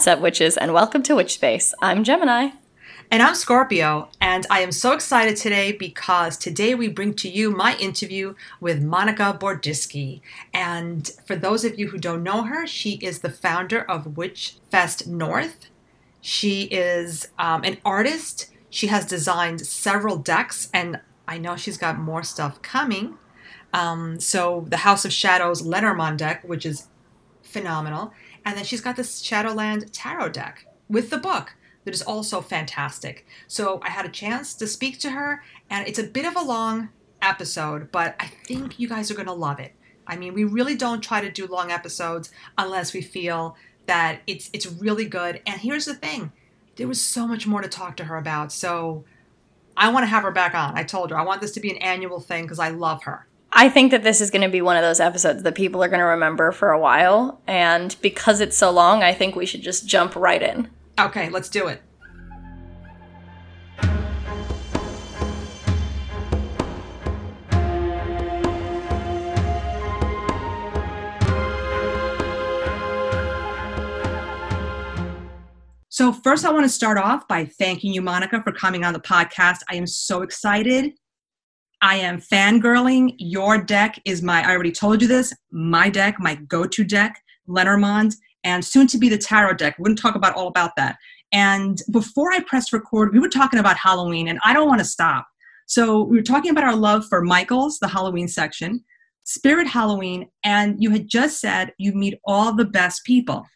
What's up, witches, and welcome to Witch Space. I'm Gemini. And I'm Scorpio, and I am so excited today because today we bring to you my interview with Monica Bodirsky. And for those of you who don't know her, she is the founder of Witch Fest North. She is um, an artist. She has designed several decks, and I know she's got more stuff coming. Um, so the House of Shadows Lenormand deck, which is phenomenal. And then she's got this Shadowland Tarot deck with the book that is also fantastic. So I had a chance to speak to her, and it's a bit of a long episode, but I think you guys are going to love it. I mean, we really don't try to do long episodes unless we feel that it's it's really good. And here's the thing. There was so much more to talk to her about. So I want to have her back on. I told her I want this to be an annual thing because I love her. I think that this is going to be one of those episodes that people are going to remember for a while. And because it's so long, I think we should just jump right in. Okay, let's do it. So, first, I want to start off by thanking you, Monica, for coming on the podcast. I am so excited. I am fangirling. Your deck is my, I already told you this, my deck, my go to deck, Lenormand, and soon to be the tarot deck. We're going to talk about all about that. And before I pressed record, we were talking about Halloween, and I don't want to stop. So, we were talking about our love for Michael's, the Halloween section, Spirit Halloween, and you had just said you meet all the best people.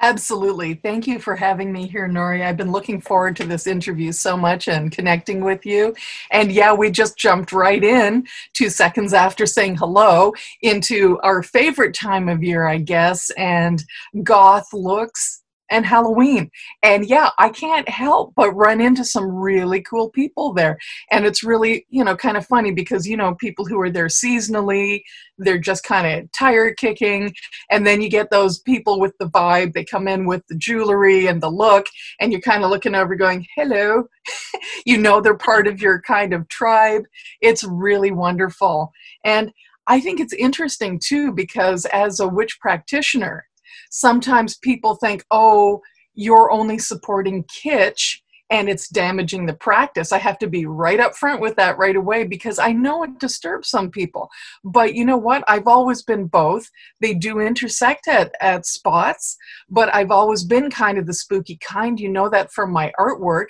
Absolutely. Thank you for having me here, Nori. I've been looking forward to this interview so much and connecting with you. And yeah, we just jumped right in two seconds after saying hello into our favorite time of year, I guess, and goth looks and Halloween. And yeah, I can't help but run into some really cool people there. And it's really, you know, kind of funny because, you know, people who are there seasonally, they're just kind of tire kicking. And then you get those people with the vibe, they come in with the jewelry and the look, and you're kind of looking over going, hello. you know, they're part of your kind of tribe. It's really wonderful. And I think it's interesting too because as a witch practitioner, sometimes people think, oh, you're only supporting kitsch and it's damaging the practice. I have to be right up front with that right away because I know it disturbs some people. But you know what? I've always been both. They do intersect at, at spots, but I've always been kind of the spooky kind. You know that from my artwork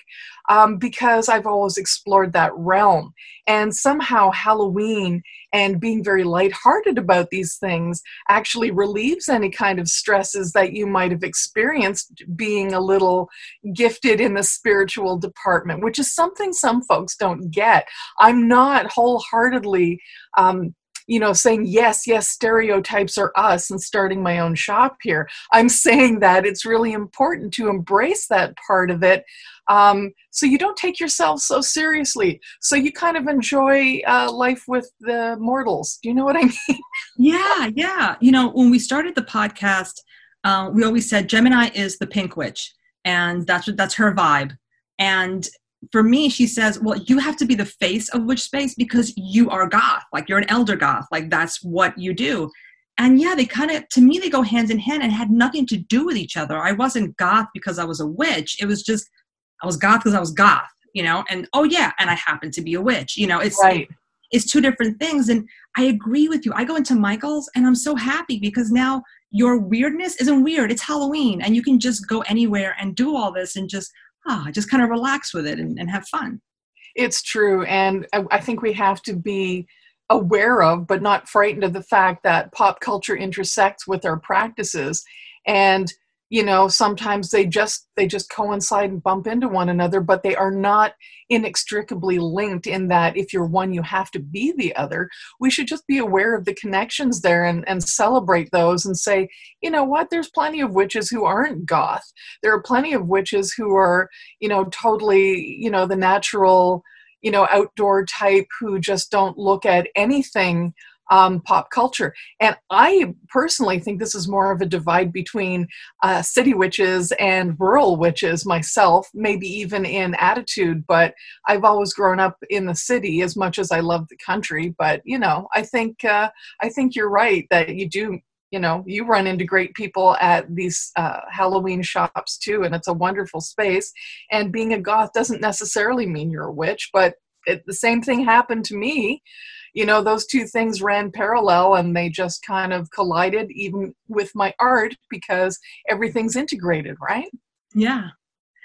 um, because I've always explored that realm. And somehow Halloween and being very lighthearted about these things actually relieves any kind of stresses that you might have experienced being a little gifted in the spiritual department, which is something some folks don't get. I'm not wholeheartedly um, you know, saying, yes, yes, stereotypes are us and starting my own shop here. I'm saying that it's really important to embrace that part of it um, so you don't take yourself so seriously. So you kind of enjoy uh, life with the mortals. Do you know what I mean? yeah, yeah. You know, when we started the podcast, uh, we always said Gemini is the pink witch, and that's that's her vibe. And for me, she says, well, you have to be the face of witch space because you are goth, like you're an elder goth, like that's what you do. And yeah, they kind of, to me, they go hand in hand and had nothing to do with each other. I wasn't goth because I was a witch. It was just, I was goth because I was goth, you know, and oh yeah, and I happen to be a witch, you know, it's, right. it's two different things. And I agree with you. I go into Michael's and I'm so happy because now your weirdness isn't weird. It's Halloween and you can just go anywhere and do all this and just ah, just kind of relax with it and, and have fun. It's true. And I think we have to be aware of, but not frightened of the fact that pop culture intersects with our practices. And you know sometimes they just they just coincide and bump into one another but they are not inextricably linked in that if you're one you have to be the other. We should just be aware of the connections there and, and celebrate those and say you know what? There's plenty of witches who aren't goth. There are plenty of witches who are you know totally you know the natural you know outdoor type who just don't look at anything um, pop culture. And I personally think this is more of a divide between uh, city witches and rural witches myself, maybe even in attitude. But I've always grown up in the city as much as I love the country. But you know, I think uh, I think you're right that you do you know you run into great people at these uh, halloween shops too and it's a wonderful space and being a goth doesn't necessarily mean you're a witch but it, the same thing happened to me you know those two things ran parallel and they just kind of collided even with my art because everything's integrated right? Yeah.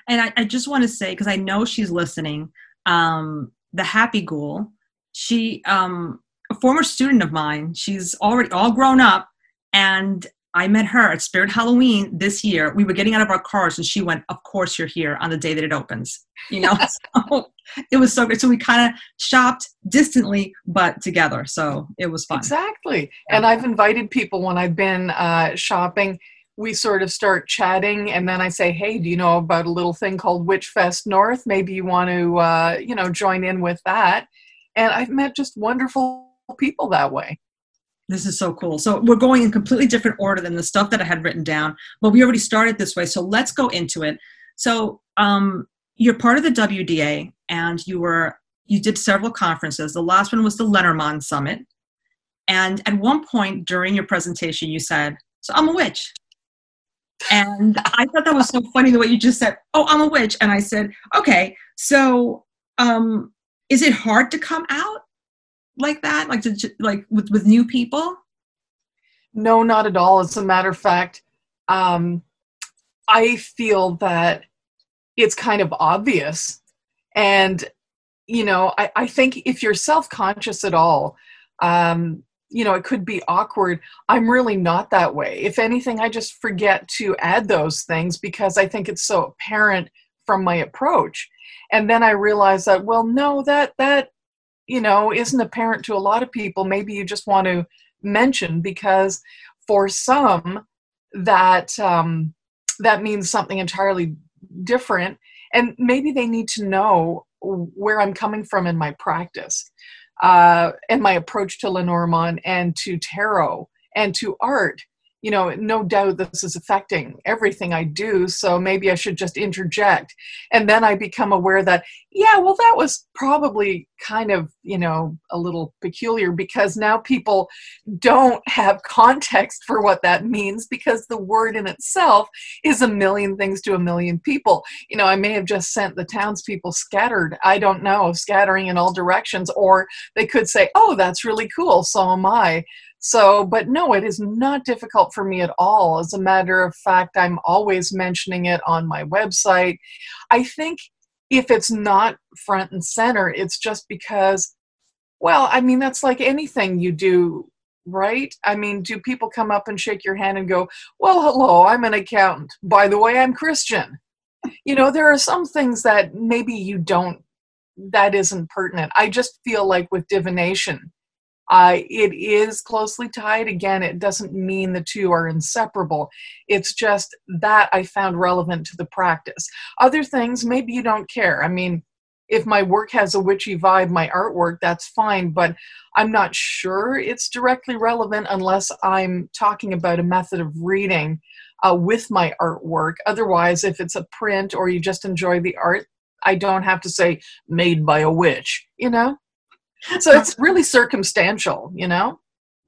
And i, I just want to say because i know she's listening um, the happy ghoul she um, a former student of mine she's already all grown up and I met her at Spirit Halloween this year. We were getting out of our cars, and she went, "Of course, you're here on the day that it opens." You know, so it was so good. So we kind of shopped distantly, but together. So it was fun. Exactly. And I've invited people when I've been uh, shopping. We sort of start chatting, and then I say, "Hey, do you know about a little thing called Witch Fest North? Maybe you want to, uh, you know, join in with that." And I've met just wonderful people that way. This is so cool. So we're going in completely different order than the stuff that I had written down, but we already started this way. So let's go into it. So um, you're part of the WDA, and you were you did several conferences. The last one was the Lenormand Summit, and at one point during your presentation, you said, "So I'm a witch." And I thought that was so funny the way you just said, "Oh, I'm a witch," and I said, "Okay, so um, is it hard to come out?" Like that? Like to like with with new people? No not at all. As a matter of fact um i feel that it's kind of obvious. And you know i, I think if you're self-conscious at all um you know it could be awkward. I'm really not that way. If anything i just forget to add those things because i think it's so apparent from my approach. And then i realize that well no that that you know isn't apparent to a lot of people maybe you just want to mention because for some that um, that means something entirely different. And maybe they need to know where i'm coming from in my practice uh, and my approach to lenormand and to tarot and to art you know, no doubt this is affecting everything I do, so maybe I should just interject. And then I become aware that, yeah, well, that was probably kind of, you know, a little peculiar because now people don't have context for what that means because the word in itself is a million things to a million people. You know, I may have just sent the townspeople scattered, I don't know, scattering in all directions, or they could say, oh, that's really cool, so am I. So, but no, it is not difficult for me at all. As a matter of fact, I'm always mentioning it on my website. I think if it's not front and center, it's just because, well, I mean, that's like anything you do, right? I mean, do people come up and shake your hand and go, well, hello, I'm an accountant. By the way, I'm Christian. You know, there are some things that maybe you don't, that isn't pertinent. I just feel like with divination, uh, it is closely tied. Again, it doesn't mean the two are inseparable. It's just that I found relevant to the practice. Other things, maybe you don't care. I mean, if my work has a witchy vibe, my artwork, that's fine, but I'm not sure it's directly relevant unless I'm talking about a method of reading uh, with my artwork. Otherwise, if it's a print or you just enjoy the art, I don't have to say made by a witch, you know? So it's really circumstantial, you know?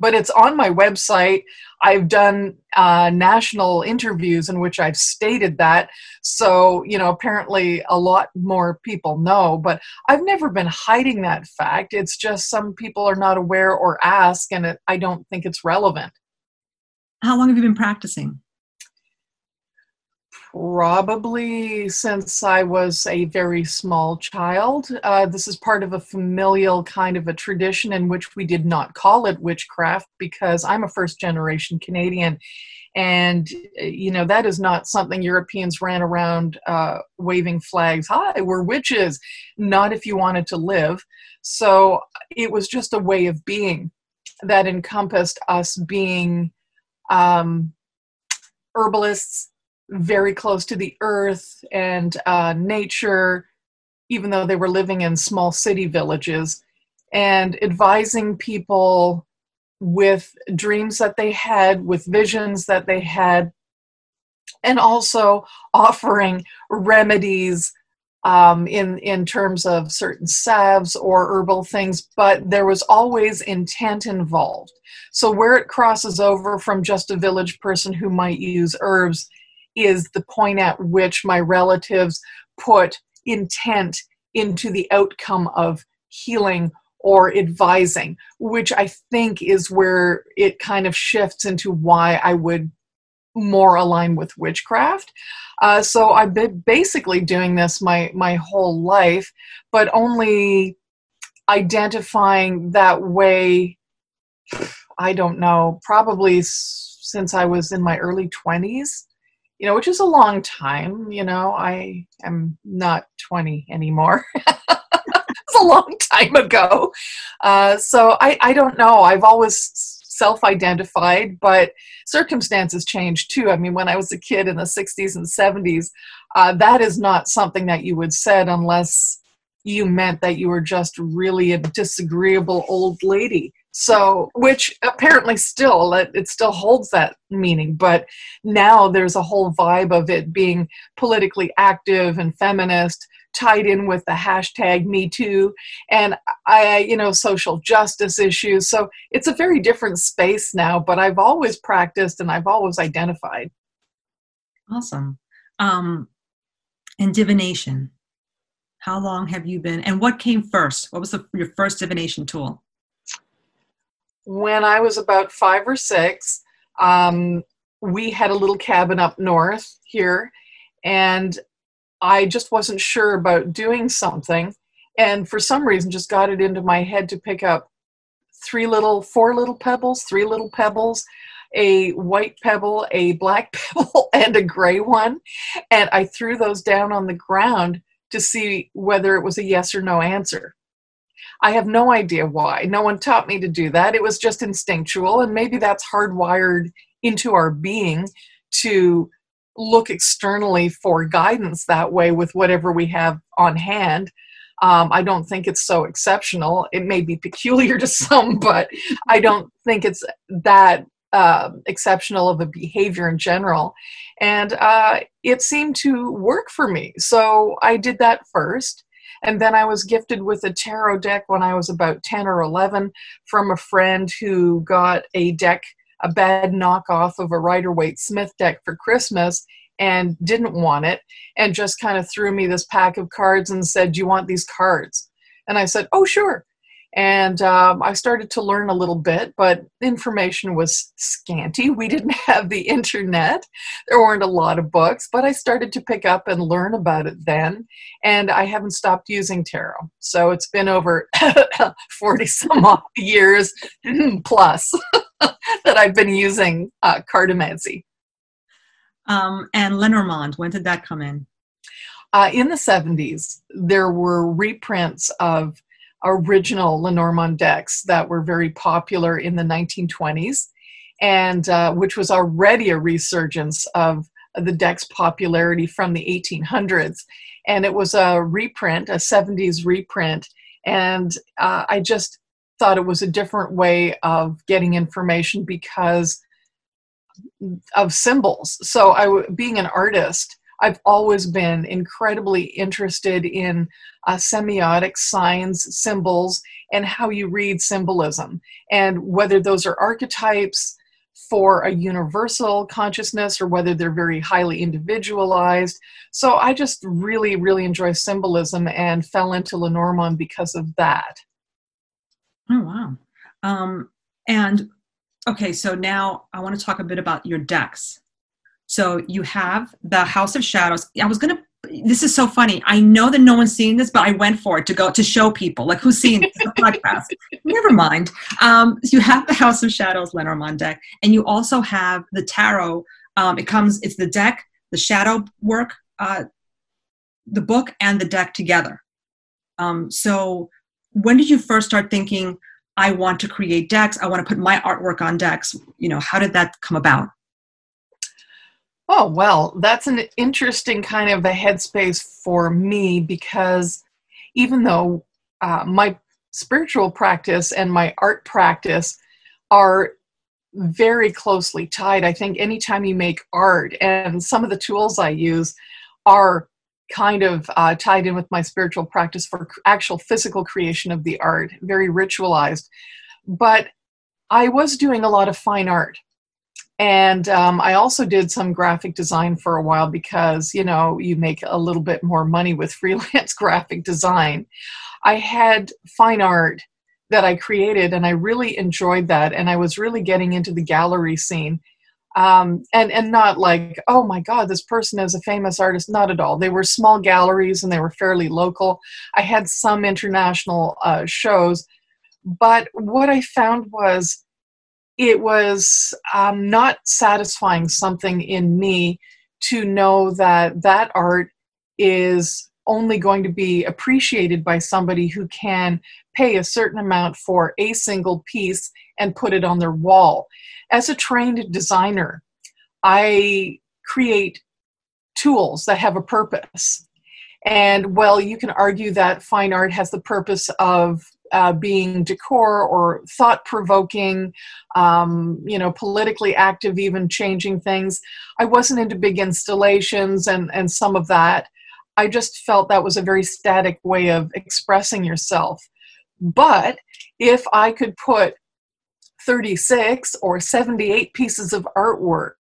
But it's on my website. I've done uh, national interviews in which I've stated that. So, you know, apparently a lot more people know, but I've never been hiding that fact. It's just some people are not aware or ask, and it, I don't think it's relevant. How long have you been practicing? Probably since I was a very small child. Uh, this is part of a familial kind of a tradition in which we did not call it witchcraft because I'm a first generation Canadian. And, uh, you know, that is not something Europeans ran around uh, waving flags. Hi, we're witches. Not if you wanted to live. So it was just a way of being that encompassed us being um, herbalists, very close to the earth and uh, nature, even though they were living in small city villages, and advising people with dreams that they had, with visions that they had, and also offering remedies um, in in terms of certain salves or herbal things, but there was always intent involved. So where it crosses over from just a village person who might use herbs is the point at which my relatives put intent into the outcome of healing or advising, which I think is where it kind of shifts into why I would more align with witchcraft. Uh, so I've been basically doing this my my whole life, but only identifying that way. I don't know, probably since I was in my early twenties. You know, which is a long time. You know, I am not twenty anymore. it's a long time ago. Uh, so I I don't know. I've always self identified, but circumstances change too. I mean, when I was a kid in the 60s and 70s, uh, that is not something that you would said unless you meant that you were just really a disagreeable old lady. So, which apparently still it, it still holds that meaning, but now there's a whole vibe of it being politically active and feminist, tied in with the hashtag me too and i you know social justice issues. So it's a very different space now but i've always practiced and i've always identified. Awesome. Um and divination. How long have you been and what came first? What was the, your first divination tool when i was about five or six um, we had a little cabin up north here and I just wasn't sure about doing something. And for some reason, just got it into my head to pick up three little, four little pebbles, three little pebbles, a white pebble, a black pebble, and a gray one. And I threw those down on the ground to see whether it was a yes or no answer. I have no idea why. No one taught me to do that. It was just instinctual, and maybe that's hardwired into our being to look externally for guidance that way with whatever we have on hand. Um, I don't think it's so exceptional. It may be peculiar to some, but I don't think it's that uh, exceptional of a behavior in general. And uh, it seemed to work for me. So I did that first. And then I was gifted with a tarot deck when I was about 10 or 11 from a friend who got a deck a bad knockoff of a Rider Waite Smith deck for Christmas and didn't want it and just kind of threw me this pack of cards and said, Do you want these cards? And I said, Oh, sure. And um, I started to learn a little bit, but information was scanty. We didn't have the internet. There weren't a lot of books, but I started to pick up and learn about it then. And I haven't stopped using tarot. So it's been over 40 some odd years plus that I've been using uh, cartomancy. Um, and Lenormand, when did that come in? Uh, in the 70s, there were reprints of original Lenormand decks that were very popular in the 1920s, and uh, which was already a resurgence of the deck's popularity from the 1800s. And it was a reprint, a 70s reprint. And uh, I just thought it was a different way of getting information because of symbols. So I, being an artist, I've always been incredibly interested in uh, semiotic signs, symbols, and how you read symbolism, and whether those are archetypes for a universal consciousness or whether they're very highly individualized. So I just really, really enjoy symbolism and fell into Lenormand because of that. Oh, wow. Um, and okay, so now I want to talk a bit about your decks. So you have the House of Shadows. I was going to this is so funny. I know that no one's seen this, but I went for it to go to show people, like who's seen the podcast. Never mind. Um, you have the House of Shadows Lenormand deck, and you also have the tarot. Um, it comes, it's the deck, the shadow work, uh, the book, and the deck together. Um, so, when did you first start thinking, I want to create decks. I want to put my artwork on decks. You know, how did that come about? Oh, well, that's an interesting kind of a headspace for me because even though uh, my spiritual practice and my art practice are very closely tied, I think anytime you make art, and some of the tools I use are kind of uh, tied in with my spiritual practice for actual physical creation of the art, very ritualized. But I was doing a lot of fine art. And um, I also did some graphic design for a while because, you know, you make a little bit more money with freelance graphic design. I had fine art that I created and I really enjoyed that. And I was really getting into the gallery scene um, and and not like oh my god this person is a famous artist not at all they were small galleries and they were fairly local i had some international uh, shows but what i found was it was um, not satisfying something in me to know that that art is only going to be appreciated by somebody who can pay a certain amount for a single piece and put it on their wall as a trained designer, I create tools that have a purpose. And well, you can argue that fine art has the purpose of uh, being decor or thought provoking, um, you know, politically active, even changing things. I wasn't into big installations and, and some of that. I just felt that was a very static way of expressing yourself. But if I could put 36 or 78 pieces of artwork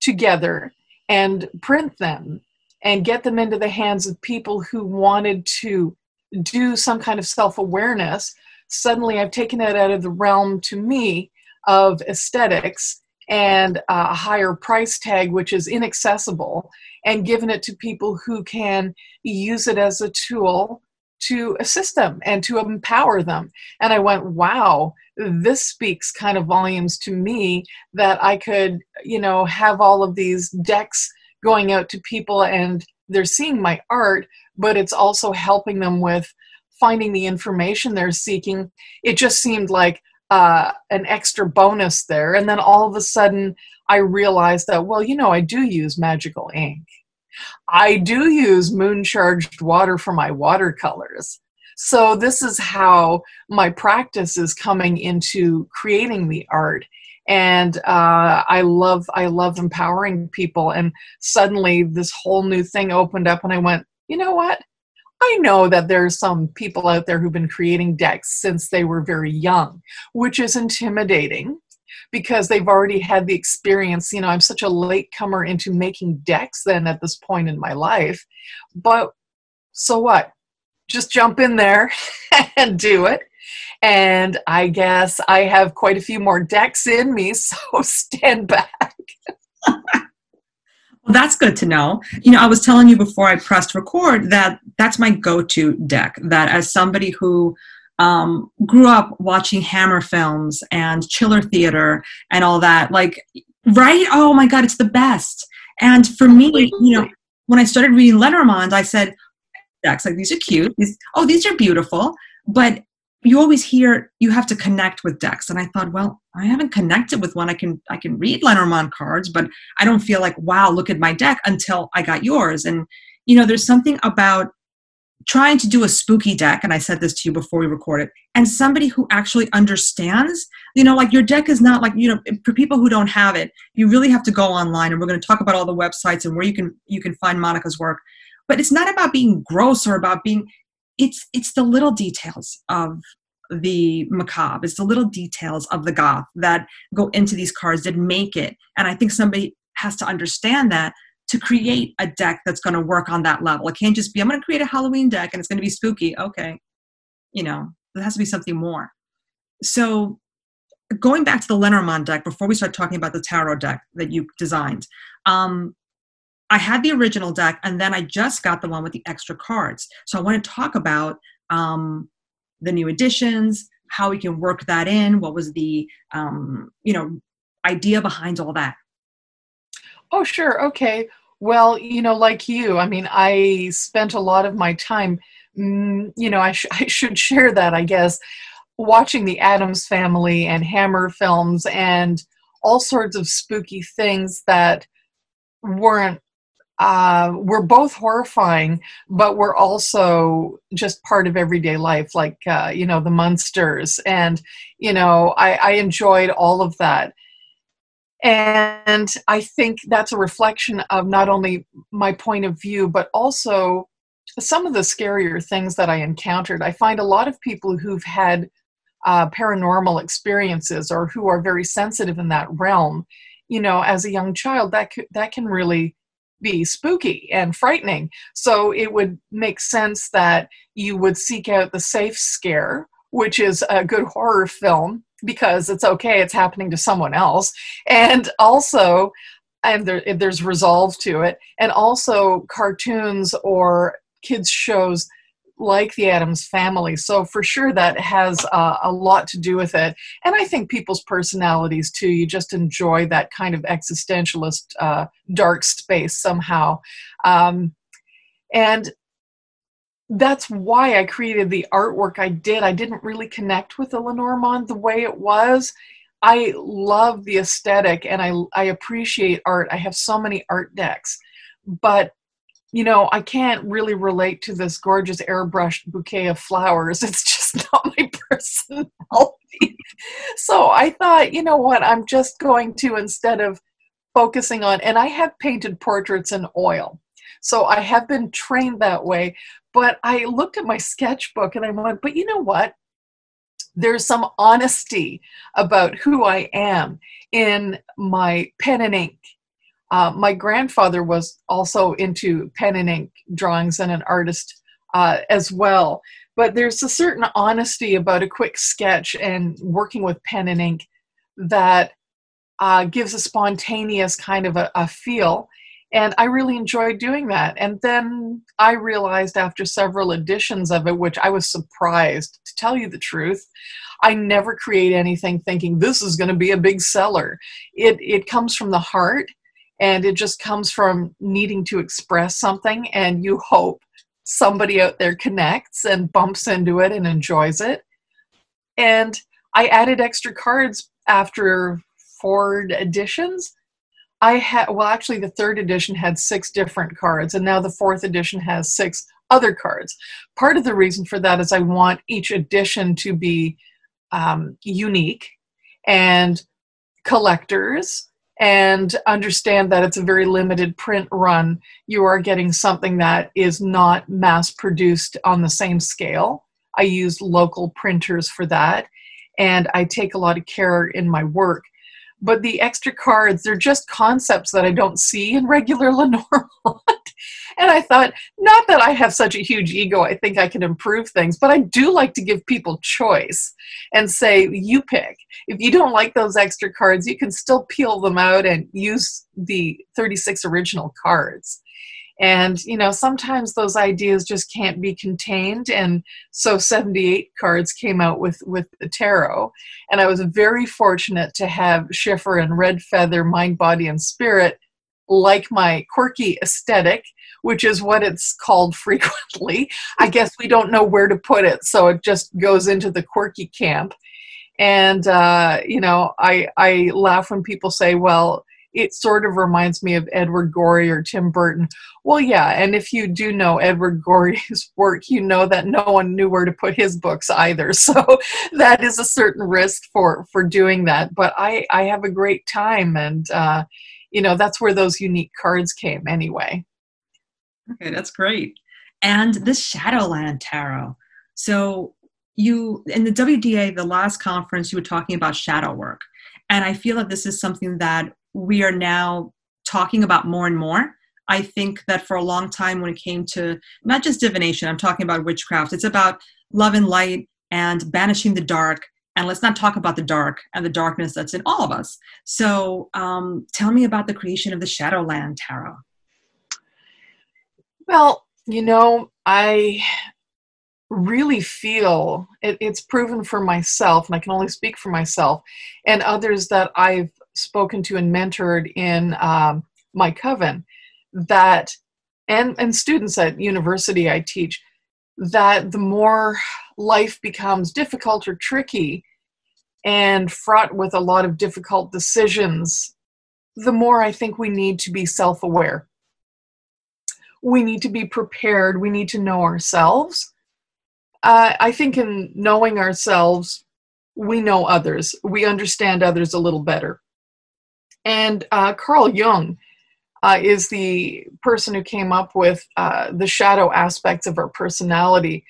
together and print them and get them into the hands of people who wanted to do some kind of self awareness, suddenly I've taken it out of the realm to me of aesthetics and uh, a higher price tag, which is inaccessible, and given it to people who can use it as a tool to assist them and to empower them. And I went, wow, this speaks kind of volumes to me that I could, you know, have all of these decks going out to people and they're seeing my art, but it's also helping them with finding the information they're seeking. It just seemed like uh, an extra bonus there. And then all of a sudden, I realized that, well, you know, I do use magical ink. I do use moon charged water for my watercolors. So this is how my practice is coming into creating the art. And uh, I love I love empowering people. And suddenly this whole new thing opened up, and I went, you know what? I know that there's some people out there who've been creating decks since they were very young, which is intimidating because they've already had the experience. You know, I'm such a late comer into making decks then at this point in my life. But so what? Just jump in there and do it. And I guess I have quite a few more decks in me, so stand back. well, that's good to know. You know, I was telling you before I pressed record that that's my go to deck. That as somebody who um, grew up watching Hammer films and Chiller Theater and all that. Like, right? Oh my God, it's the best. And for me, you know, when I started reading Lenormand, I said, decks like these are cute. These, oh, these are beautiful. But you always hear you have to connect with decks, and I thought, well, I haven't connected with one. I can I can read Lenormand cards, but I don't feel like wow, look at my deck until I got yours. And you know, there's something about trying to do a spooky deck, and I said this to you before we recorded, and somebody who actually understands, you know, like your deck is not like, you know, for people who don't have it, you really have to go online and we're going to talk about all the websites and where you can you can find Monica's work. But it's not about being gross or about being it's it's the little details of the macabre it's the little details of the goth that go into these cards that make it and i think somebody has to understand that to create a deck that's going to work on that level. It can't just be, I'm going to create a Halloween deck and it's going to be spooky. Okay. You know, there has to be something more. So, going back to the Lenormand deck, before we start talking about the tarot deck that you designed, um, I had the original deck and then I just got the one with the extra cards. So, I want to talk about um, the new additions, how we can work that in, what was the, um, you know, idea behind all that. Oh, sure. Okay. Well, you know, like you, I mean, I spent a lot of my time, mm, you know, I, sh- I should share that, I guess, watching the Addams family and Hammer films and all sorts of spooky things that weren't uh, were both horrifying, but were also just part of everyday life, like uh, you know the monsters. and you know I, I enjoyed all of that And I think that's a reflection of not only my point of view, but also some of the scarier things that I encountered. I find a lot of people who've had uh, paranormal experiences or who are very sensitive in that realm, you know, as a young child, that that can really be spooky and frightening. So it would make sense that you would seek out the safe scare, which is a good horror film because it's okay, it's happening to someone else, and also. And there, there's resolve to it, and also cartoons or kids shows like the Addams family. So for sure that has uh, a lot to do with it. And I think people's personalities too. You just enjoy that kind of existentialist uh, dark space somehow. Um, and that's why I created the artwork I did. I didn't really connect with the Lenormand the way it was. I love the aesthetic and I, I appreciate art. I have so many art decks, but you know, I can't really relate to this gorgeous airbrushed bouquet of flowers. It's just not my personality. so I thought, you know what, I'm just going to, instead of focusing on, and I have painted portraits in oil. So I have been trained that way. But I looked at my sketchbook and I went, but you know what? There's some honesty about who I am in my pen and ink uh, my grandfather was also into pen and ink drawings and an artist uh, as well. But there's a certain honesty about a quick sketch and working with pen and ink that uh, gives a spontaneous kind of a, a feel. And I really enjoyed doing that. And then I realized after several editions of it, which I was surprised to tell you the truth, I never create anything thinking this is going to be a big seller. It, it comes from the heart and it just comes from needing to express something and you hope somebody out there connects and bumps into it and enjoys it. And i added extra cards after four editions. I had well actually the third edition had six different cards and now the fourth edition has six other cards. Part of the reason for that is i want each edition to be um, unique and collectors and understand that it's a very limited print run. You are getting something that is not mass produced on the same scale. I use local printers for that, and I take a lot of care in my work. But the extra cards, they're just concepts that I don't see in regular Lenormand. And I thought, not that I have such a huge ego, I think I can improve things, but I do like to give people choice and say, you pick. If you don't like those extra cards, you can still peel them out and use the 36 original cards. And, you know, sometimes those ideas just can't be contained. And so 78 cards came out with, with the tarot. And I was very fortunate to have Schiffer and Red Feather, Mind, Body, and Spirit like my quirky aesthetic, which is what it's called frequently. I guess we don't know where to put it, so it just goes into the quirky camp. And uh, you know, I I laugh when people say, "Well, it sort of reminds me of Edward Gorey or Tim Burton." Well, yeah, and if you do know Edward Gorey's work, you know that no one knew where to put his books either. So that is a certain risk for for doing that. But I I have a great time and. Uh, you know that's where those unique cards came anyway okay that's great and this shadowland tarot so you in the wda the last conference you were talking about shadow work and i feel that this is something that we are now talking about more and more i think that for a long time when it came to not just divination i'm talking about witchcraft it's about love and light and banishing the dark and let's not talk about the dark and the darkness that's in all of us. So, um, tell me about the creation of the Shadowland Tarot. Well, you know, I really feel it, it's proven for myself, and I can only speak for myself and others that I've spoken to and mentored in um, my coven that, and, and students at university I teach, that the more life becomes difficult or tricky, and fraught with a lot of difficult decisions, the more I think we need to be self aware. We need to be prepared. We need to know ourselves. Uh, I think in knowing ourselves, we know others. We understand others a little better. And uh, Carl Jung uh, is the person who came up with uh, the shadow aspects of our personality.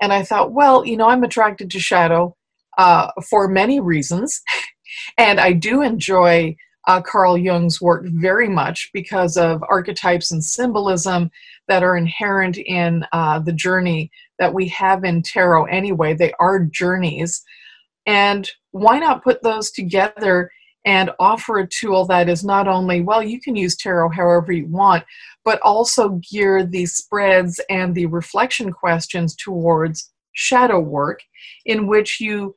And I thought, well, you know, I'm attracted to shadow uh, for many reasons. and I do enjoy uh, Carl Jung's work very much because of archetypes and symbolism that are inherent in uh, the journey that we have in tarot anyway. They are journeys. And why not put those together and offer a tool that is not only, well, you can use tarot however you want, but also gear the spreads and the reflection questions towards shadow work, in which you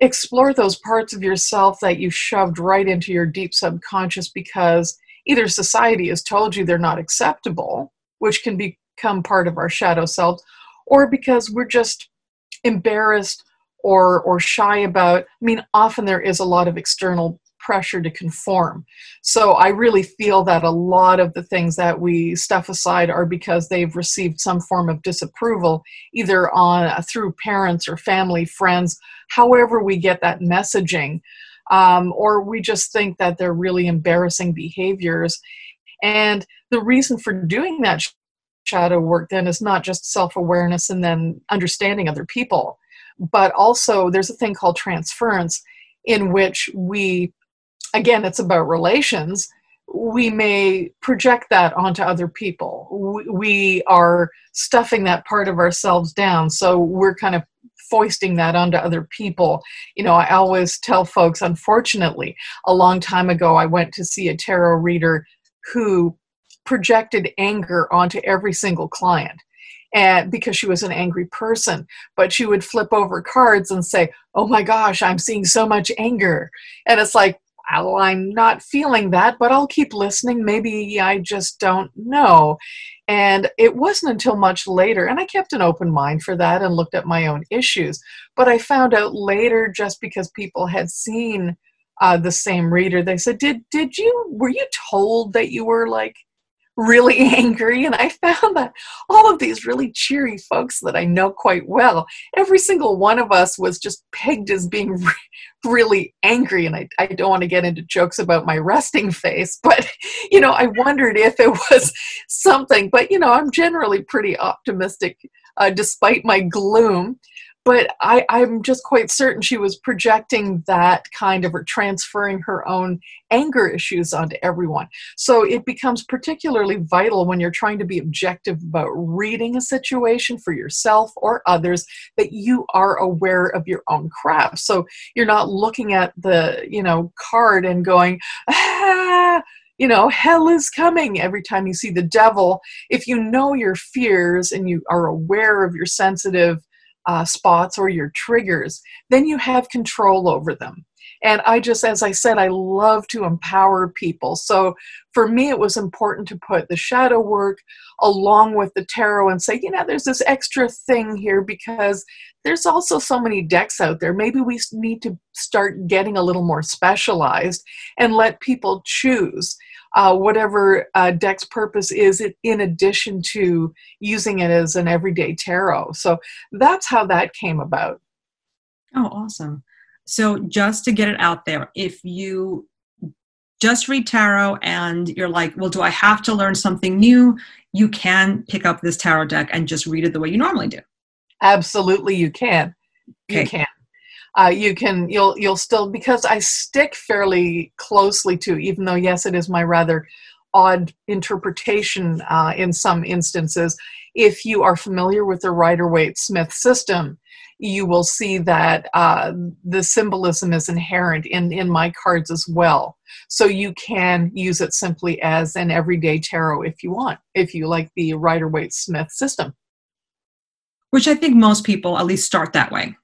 explore those parts of yourself that you shoved right into your deep subconscious because either society has told you they're not acceptable, which can become part of our shadow self, or because we're just embarrassed or or shy about. I mean, often there is a lot of external pressure to conform. So I really feel that a lot of the things that we stuff aside are because they've received some form of disapproval, either on uh, through parents or family, friends, however we get that messaging, um, or we just think that they're really embarrassing behaviors. And the reason for doing that shadow work then is not just self-awareness and then understanding other people, but also there's a thing called transference in which we again, it's about relations, we may project that onto other people. We are stuffing that part of ourselves down. So we're kind of foisting that onto other people. You know, I always tell folks, unfortunately, a long time ago, I went to see a tarot reader who projected anger onto every single client and because she was an angry person but she would flip over cards and say oh my gosh i'm seeing so much anger and it's like I'm not feeling that, but I'll keep listening. Maybe I just don't know. And it wasn't until much later, and I kept an open mind for that and looked at my own issues. But I found out later, just because people had seen uh, the same reader, they said, "Did did you were you told that you were like really angry. And I found that all of these really cheery folks that I know quite well, every single one of us was just pegged as being re- really angry. And I, I don't want to get into jokes about my resting face, but, you know, I wondered if it was something. But, you know, I'm generally pretty optimistic uh, despite my gloom but I, I'm just quite certain she was projecting that kind of or transferring her own anger issues onto everyone. So it becomes particularly vital when you're trying to be objective about reading a situation for yourself or others that you are aware of your own crap. So you're not looking at the, you know, card and going, ah, you know, hell is coming every time you see the devil. If you know your fears and you are aware of your sensitive uh, spots or your triggers, then you have control over them. And I just, as I said, I love to empower people. So for me, it was important to put the shadow work along with the tarot and say, you know, there's this extra thing here because there's also so many decks out there. Maybe we need to start getting a little more specialized and let people choose uh, whatever uh, deck's purpose is in addition to using it as an everyday tarot. So that's how that came about. Oh, awesome. So just to get it out there, if you just read tarot and you're like, well, do I have to learn something new? You can pick up this tarot deck and just read it the way you normally do. Absolutely, you can. Okay. You can uh, you can you'll you'll still because I stick fairly closely to even though yes it is my rather odd interpretation uh, in some instances. If you are familiar with the Rider Waite Smith system, you will see that uh, the symbolism is inherent in, in my cards as well. So you can use it simply as an everyday tarot if you want, if you like the Rider Waite Smith system. Which I think most people at least start that way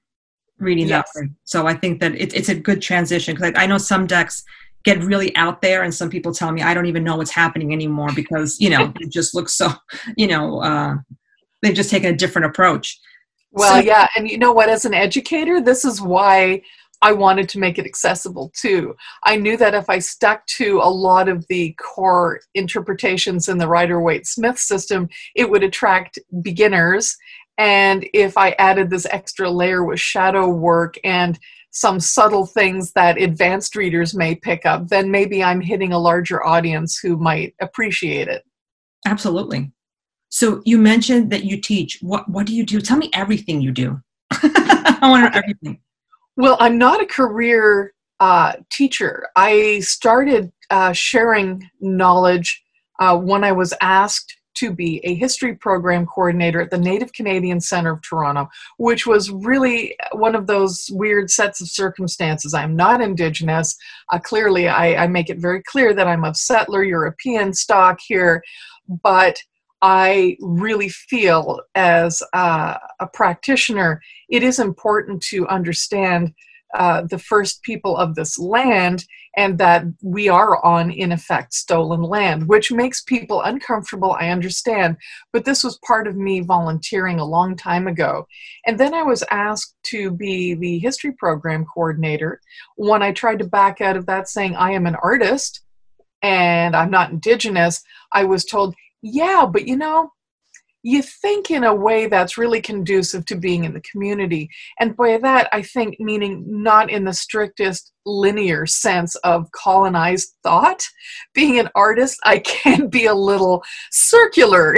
reading yes. that. So I think that it, it's a good transition because I, I know some decks get really out there and some people tell me I don't even know what's happening anymore because, you know, it just looks so, you know, uh, they've just taken a different approach. Well, so, yeah. And you know what, as an educator, this is why I wanted to make it accessible too. I knew that if I stuck to a lot of the core interpretations in the Rider Waite Smith system, it would attract beginners and if I added this extra layer with shadow work and some subtle things that advanced readers may pick up, then maybe I'm hitting a larger audience who might appreciate it. Absolutely. So you mentioned that you teach. What what do you do? Tell me everything you do. I want to know everything. Well, I'm not a career uh, teacher. I started uh, sharing knowledge uh, when I was asked to be a history program coordinator at the Native Canadian Center of Toronto, which was really one of those weird sets of circumstances. I'm not Indigenous. Uh, clearly, I, I make it very clear that I'm of settler European stock here, but I really feel as a, a practitioner, it is important to understand uh, the first people of this land and that we are on, in effect, stolen land, which makes people uncomfortable, I understand. But this was part of me volunteering a long time ago. And then I was asked to be the history program coordinator when I tried to back out of that, saying, I am an artist and I'm not indigenous. I was told, yeah, but you know, you think in a way that's really conducive to being in the community. And by that, I think meaning not in the strictest linear sense of colonized thought. Being an artist, I can be a little circular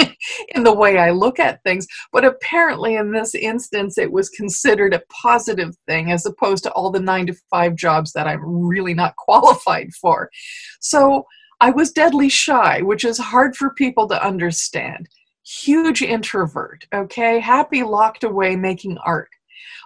in the way I look at things, but apparently in this instance, it was considered a positive thing as opposed to all the nine to five jobs that I'm really not qualified for. So I was deadly shy, which is hard for people to understand huge introvert, okay, happy locked away making art.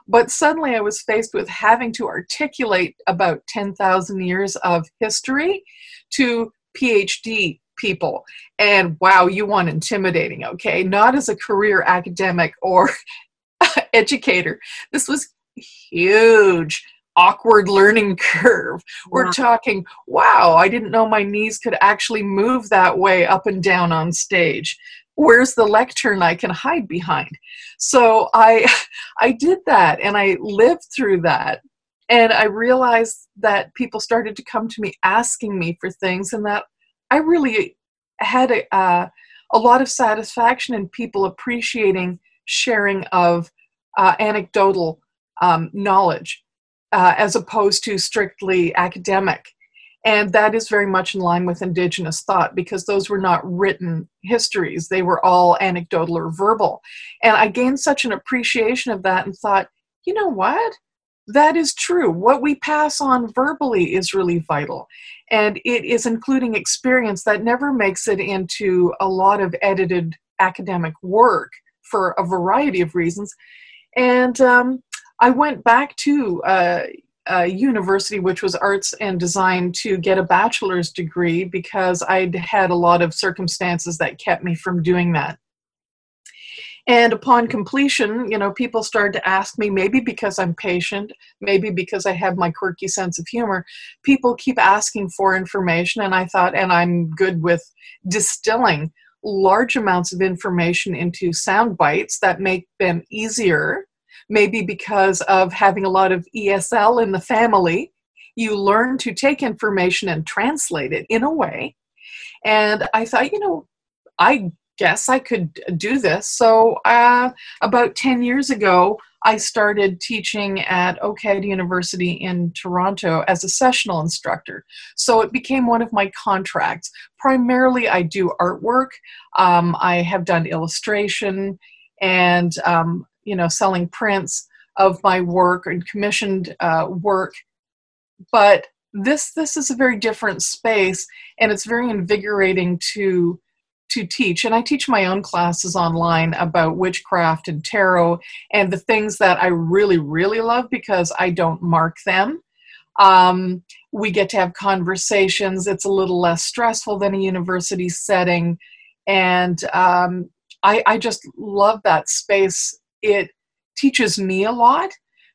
But suddenly I was faced with having to articulate about 10,000 years of history to PhD people. And wow, you want intimidating, okay? Not as a career academic or educator. This was huge awkward learning curve. We're talking, wow, I didn't know my knees could actually move that way up and down on stage where's the lectern I can hide behind? So I I did that and I lived through that. And I realized that people started to come to me asking me for things and that I really had a, uh, a lot of satisfaction in people appreciating sharing of uh, anecdotal um, knowledge uh, as opposed to strictly academic. And that is very much in line with Indigenous thought because those were not written histories, they were all anecdotal or verbal. And I gained such an appreciation of that and thought, you know what? That is true. What we pass on verbally is really vital. And it is including experience that never makes it into a lot of edited academic work for a variety of reasons. And um, I went back to uh, uh, university, which was arts and design, to get a bachelor's degree because I'd had a lot of circumstances that kept me from doing that. And upon completion, you know, people started to ask me, maybe because I'm patient, maybe because I have my quirky sense of humor, people keep asking for information. And I thought, and I'm good with distilling large amounts of information into sound bites that make them easier maybe because of having a lot of ESL in the family. You learn to take information and translate it in a way. And I thought, you know, I guess I could do this. So, uh, about 10 years ago, I started teaching at OCAD University in Toronto as a sessional instructor. So it became one of my contracts. Primarily, I do artwork. Um, I have done illustration and um, you know selling prints of my work and commissioned uh, work. But this this is a very different space and it's very invigorating to to teach. And i teach my own classes online about witchcraft and tarot and the things that i really really love because i don't mark them. Um, we get to have conversations. It's a little less stressful than a university setting. And um, I, I just love that space it teaches me a lot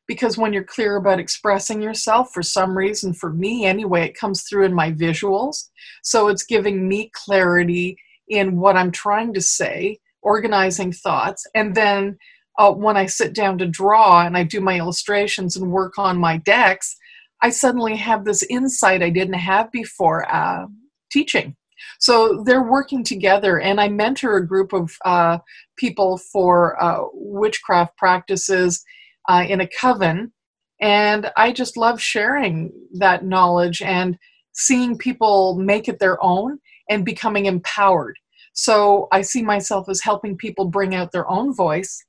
because when you're clear about expressing yourself for some reason for me anyway it comes through in my visuals. So it's giving me clarity in what i'm trying to say organizing thoughts and then uh, when i sit down to draw and i do my illustrations and work on my decks i suddenly have this insight i didn't have before uh, teaching so they're working together, and I mentor a group of uh, people for uh, witchcraft practices uh, in a coven. And I just love sharing that knowledge and seeing people make it their own and becoming empowered. So I see myself as helping people bring out their own voice.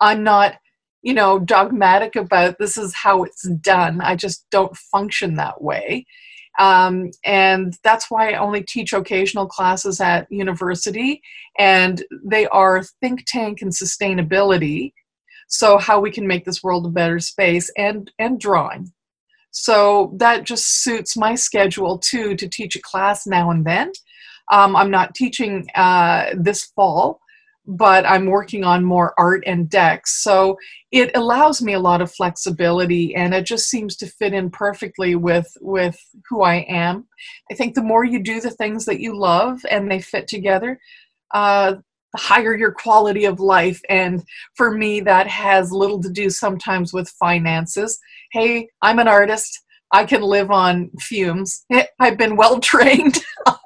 I'm not, you know, dogmatic about this is how it's done. I just don't function that way. Um, and that's why I only teach occasional classes at university, and they are think tank and sustainability. So how we can make this world a better space and and drawing. So that just suits my schedule too to teach a class now and then. Um, I'm not teaching uh, this fall, but I'm working on more art and decks. So it allows me a lot of flexibility and it just seems to fit in perfectly with with who I am. I think the more you do the things that you love and they fit together, uh, the higher your quality of life. And for me, that has little to do sometimes with finances. Hey, I'm an artist. I can live on fumes. I've been well trained.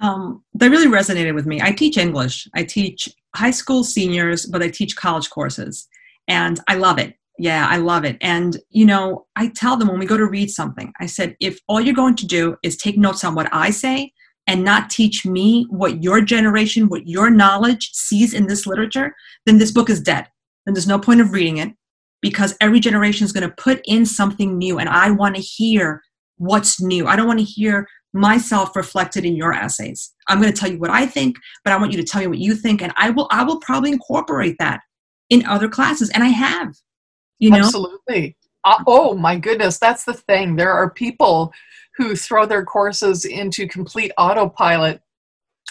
Um, that really resonated with me. I teach English. I teach high school seniors, but I teach college courses. And I love it. Yeah, I love it. And, you know, I tell them when we go to read something, I said, if all you're going to do is take notes on what I say and not teach me what your generation, what your knowledge sees in this literature, then this book is dead. Then there's no point of reading it because every generation is going to put in something new. And I want to hear what's new. I don't want to hear myself reflected in your essays. I'm going to tell you what I think, but I want you to tell me what you think, and I will. I will probably incorporate that in other classes, and I have. You know, absolutely. Uh, oh my goodness, that's the thing. There are people who throw their courses into complete autopilot,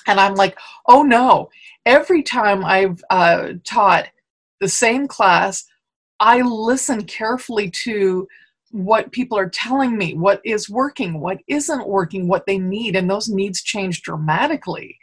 and I'm like, oh no. Every time I've uh, taught the same class, I listen carefully to what people are telling me, what is working, what isn't working, what they need, and those needs change dramatically.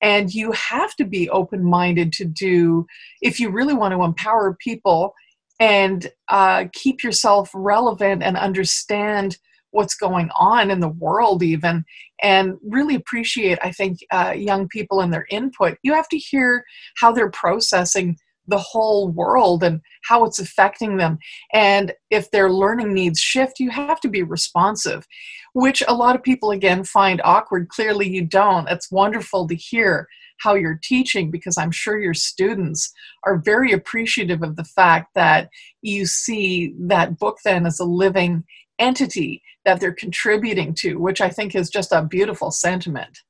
And you have to be open minded to do, if you really want to empower people and uh, keep yourself relevant and understand what's going on in the world, even, and really appreciate, I think, uh, young people and their input. You have to hear how they're processing the whole world and how it's affecting them. And if their learning needs shift, you have to be responsive, which a lot of people again find awkward. Clearly, you don't. It's wonderful to hear how you're teaching because I'm sure your students are very appreciative of the fact that you see that book then as a living entity that they're contributing to, which I think is just a beautiful sentiment.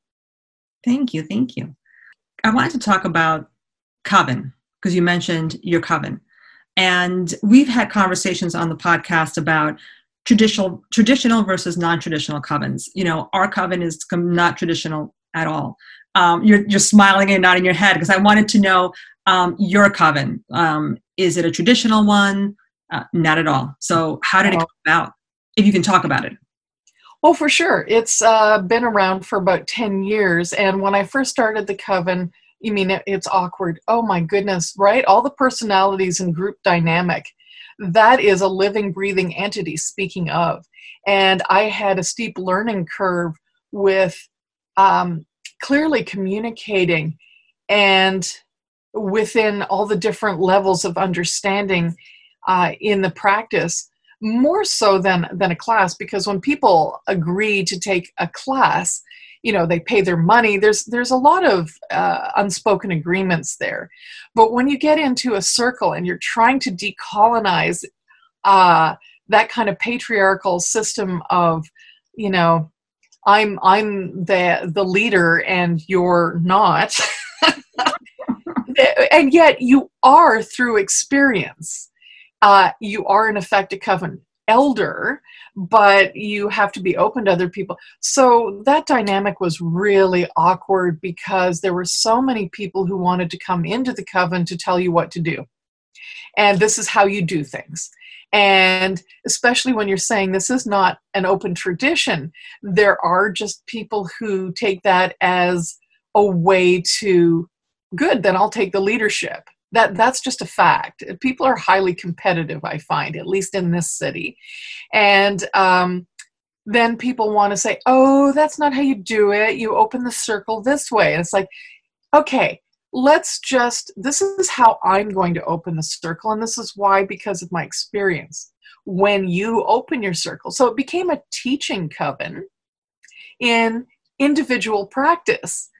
Thank you. Thank you. I wanted to talk about Coven because you mentioned your coven. And we've had conversations on the podcast about traditional traditional versus non-traditional covens. You know, our coven is not traditional at all. Um, you're, you're smiling and nodding your head because I wanted to know um, your coven. Um, is it a traditional one? Uh, not at all. So how did it come about? If you can talk about it. Well, for sure. It's uh, been around for about 10 years. And when I first started the coven, you mean it, it's awkward. Oh my goodness right? All the personalities and group dynamic. That is a living breathing entity speaking of. And i had a steep learning curve with um, clearly communicating and within all the different levels of understanding uh, in the practice more so than than a class. Because when people agree to take a class you know they pay their money. There's there's a lot of uh, unspoken agreements there. But when you get into a circle and you're trying to decolonize uh, that kind of patriarchal system of you know i'm i'm the the leader and you're not. And yet you are through experience. Uh, you are in effect a coven elder but you have to be open to other people. So that dynamic was really awkward because there were so many people who wanted to come into the coven to tell you what to do. And this is how you do things. And especially when you're saying this is not an open tradition, there are just people who take that as a way to, good, then I'll take the leadership that that's just a fact people are highly competitive i find at least in this city and um, then people want to say oh that's not how you do it you open the circle this way and it's like okay let's just, this is how I'm going to open the circle. And this is why, because of my experience, when you open your circle. So it became a teaching coven in individual practice.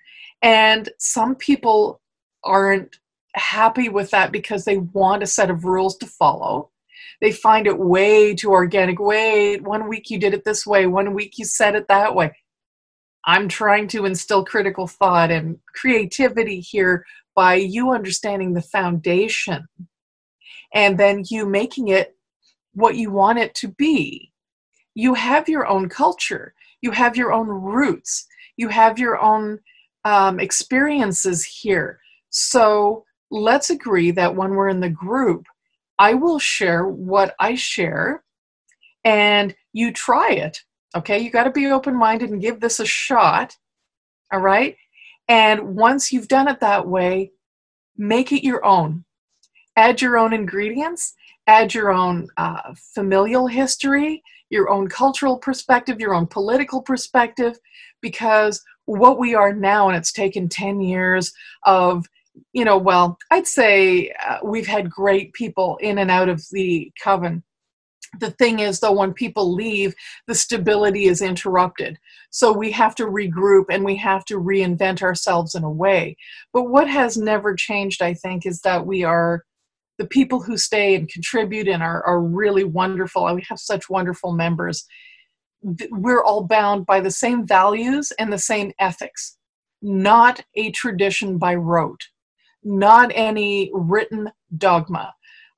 And some people aren't happy with that because they want a set of rules to follow. They find it way too organic. Wait, one week you did it this way, one week you said it that way. I'm trying to instill critical thought and creativity here by you understanding the foundation and then you making it what you want it to be. You have your own culture, you have your own roots, you have your own um, experiences here. So let's agree that when we're in the group, I will share what I share and you try it. Okay, you got to be open minded and give this a shot. All right. And once you've done it that way, make it your own. Add your own ingredients, add your own uh, familial history, your own cultural perspective, your own political perspective, because what we are now, and it's taken 10 years of you know, well, I'd say uh, we've had great people in and out of the coven. The thing is though when people leave the stability is interrupted. So we have to regroup and we have to reinvent ourselves in a way. But what has never changed i think is that we are the people who stay and contribute and are, are really wonderful. And we have such wonderful members. We're all bound by the same values and the same ethics not a tradition by rote not any written dogma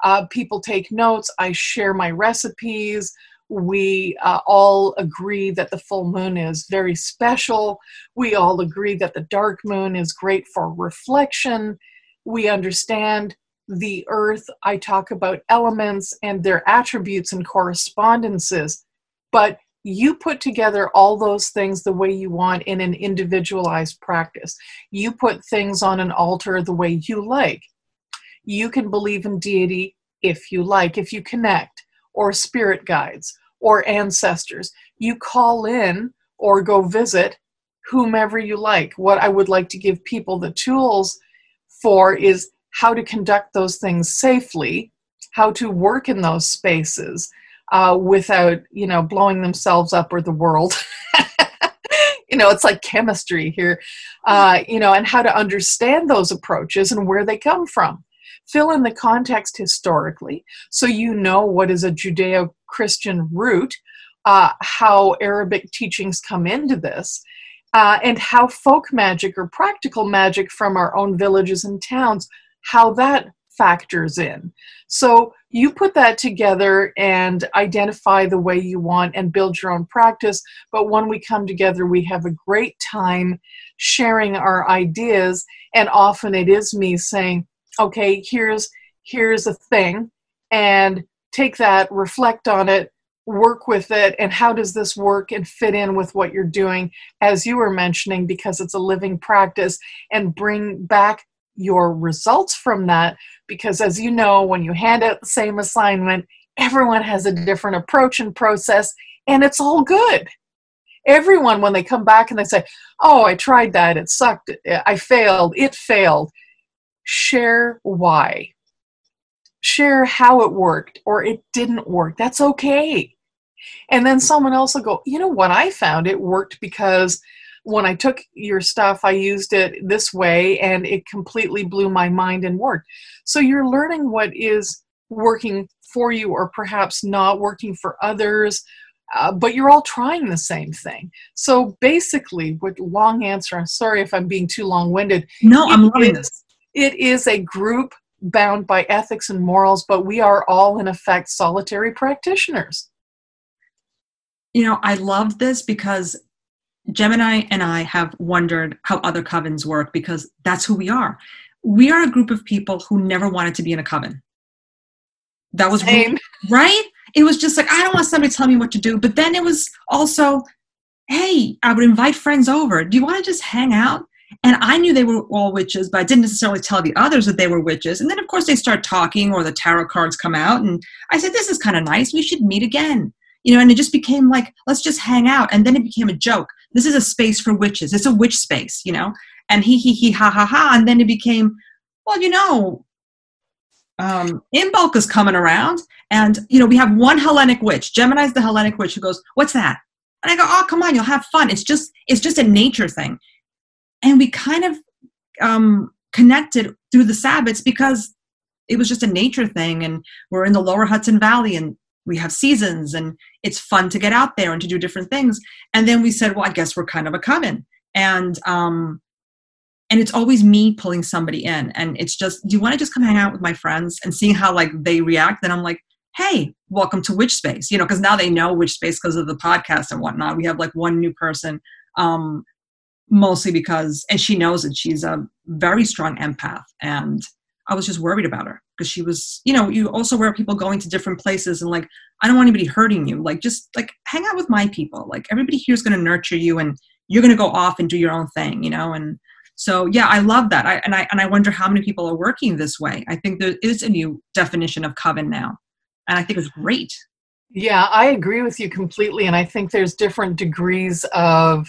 uh, people take notes. I share my recipes. We uh, all agree that the full moon is very special. We all agree that the dark moon is great for reflection. We understand the earth. I talk about elements and their attributes and correspondences. But you put together all those things the way you want in an individualized practice. You put things on an altar the way you like you can believe in deity if you like, if you connect, or spirit guides, or ancestors. You call in or go visit whomever you like. What I would like to give people the tools for is how to conduct those things safely, how to work in those spaces uh, without, you know, blowing themselves up or the world. you know, it's like chemistry here, uh, you know, and how to understand those approaches and where they come from fill in the context historically so you know what is a Judeo Christian root, uh, how Arabic teachings come into this, uh, and how folk magic or practical magic from our own villages and towns, how that factors in. So you put that together and identify the way you want and build your own practice. But when we come together, we have a great time sharing our ideas. And often it is me saying, okay here's here's a thing and take that reflect on it work with it and how does this work and fit in with what you're doing as you were mentioning because it's a living practice and bring back your results from that because as you know when you hand out the same assignment everyone has a different approach and process and it's all good everyone when they come back and they say oh i tried that it sucked i failed it failed share why. Share how it worked or it didn't work. That's okay. And then someone else will go, you know what, I found it worked because when I took your stuff, I used it this way and it completely blew my mind and worked. So you're learning what is working for you or perhaps not working for others, uh, but you're all trying the same thing. So basically, with long answer, I'm sorry if I'm being too long winded. No, I'm loving this it is a group bound by ethics and morals, but we are all, in effect, solitary practitioners. You know, I love this because Gemini and I have wondered how other covens work because that's who we are. We are a group of people who never wanted to be in a coven. That was Same. right. It was just like I don't want somebody to tell me what to do. But then it was also, hey, I would invite friends over. Do you want to just hang out? And I knew they were all witches, but I didn't necessarily tell the others that they were witches. And then, of course, they start talking or the tarot cards come out. And I said, This is kind of nice. We should meet again. You know, and it just became like, let's just hang out. And then it became a joke. This is a space for witches. It's a witch space, you know? and he he he ha ha ha and then it became well you know um Imbolc is coming around and you know we have one hellenic witch gemini's the hellenic witch who goes what's that and i go oh come on you'll have fun it's just it's just a nature thing and we kind of um connected through the sabbats because it was just a nature thing and we're in the lower hudson valley and we have seasons and it's fun to get out there and to do different things. And then we said well i guess we're kind of a coven. And um and it's always me pulling somebody in. And it's just do you want to just come hang out with my friends and seeing how like they react? Then i'm like hey welcome to witch space you know because now they know witch space because of the podcast and whatnot. We have like one new person um mostly because and she knows that she's a very strong empath. And i was just worried about her because she was you know you also were people going to different places and like i don't want anybody hurting you. Like just like hang out with my people. Like everybody here is going to nurture you and you're going to go off and do your own thing you know? And so yeah i love that. I, and i and i wonder how many people are working this way. I think there is a new definition of coven now and i think it's great. Yeah i agree with you completely and i think there's different degrees of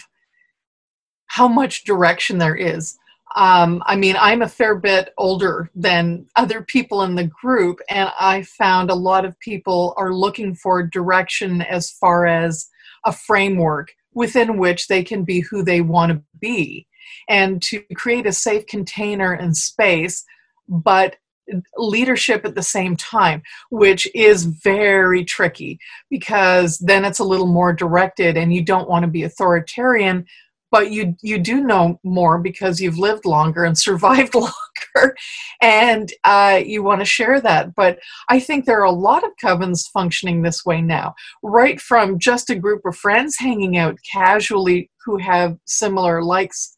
how much direction there is um, I mean, I'm a fair bit older than other people in the group, and I found a lot of people are looking for direction as far as a framework within which they can be who they want to be and to create a safe container and space, but leadership at the same time, which is very tricky because then it's a little more directed and you don't want to be authoritarian but you you do know more because you've lived longer and survived longer. And uh, you want to share that but i think there are a lot of covens functioning this way now right from just a group of friends hanging out casually who have similar likes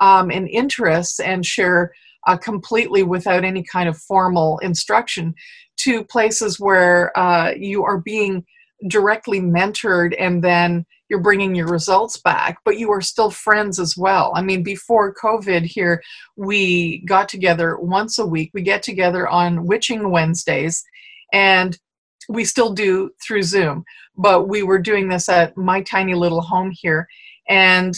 um, and interests and share uh, completely without any kind of formal instruction to places where uh, you are being directly mentored and then you're bringing your results back, but you are still friends as well. I mean, before COVID here, we got together once a week. We get together on Witching Wednesdays, and we still do through Zoom, but we were doing this at my tiny little home here, and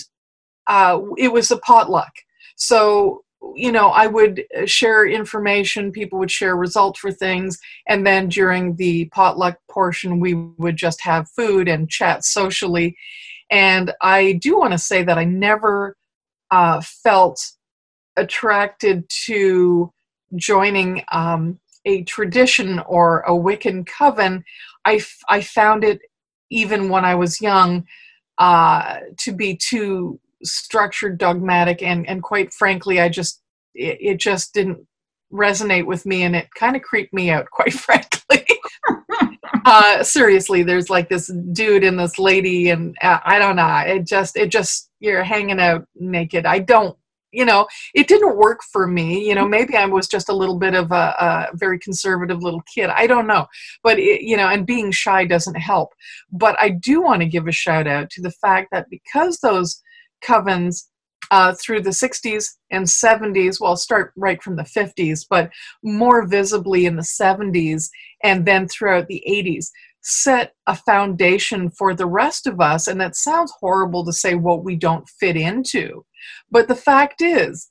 uh, it was a potluck. So you know, I would uh, share information, people would share results for things, and then during the potluck portion, we would just have food and chat socially. And I do want to say that I never uh, felt attracted to joining um, a tradition or a Wiccan coven. I, f- I found it, even when I was young, uh, to be too structured, dogmatic, and and quite frankly, I just it, it just didn't resonate with me, and it kind of creeped me out, quite frankly. uh, seriously, there's like this dude and this lady, and uh, I don't know. It just it just you're hanging out naked. I don't you know it didn't work for me you know maybe i was just a little bit of a, a very conservative little kid i don't know but it, you know and being shy doesn't help but i do want to give a shout out to the fact that because those covens uh, through the 60s and 70s, well, start right from the 50s, but more visibly in the 70s and then throughout the 80s, set a foundation for the rest of us. And that sounds horrible to say what we don't fit into. But the fact is,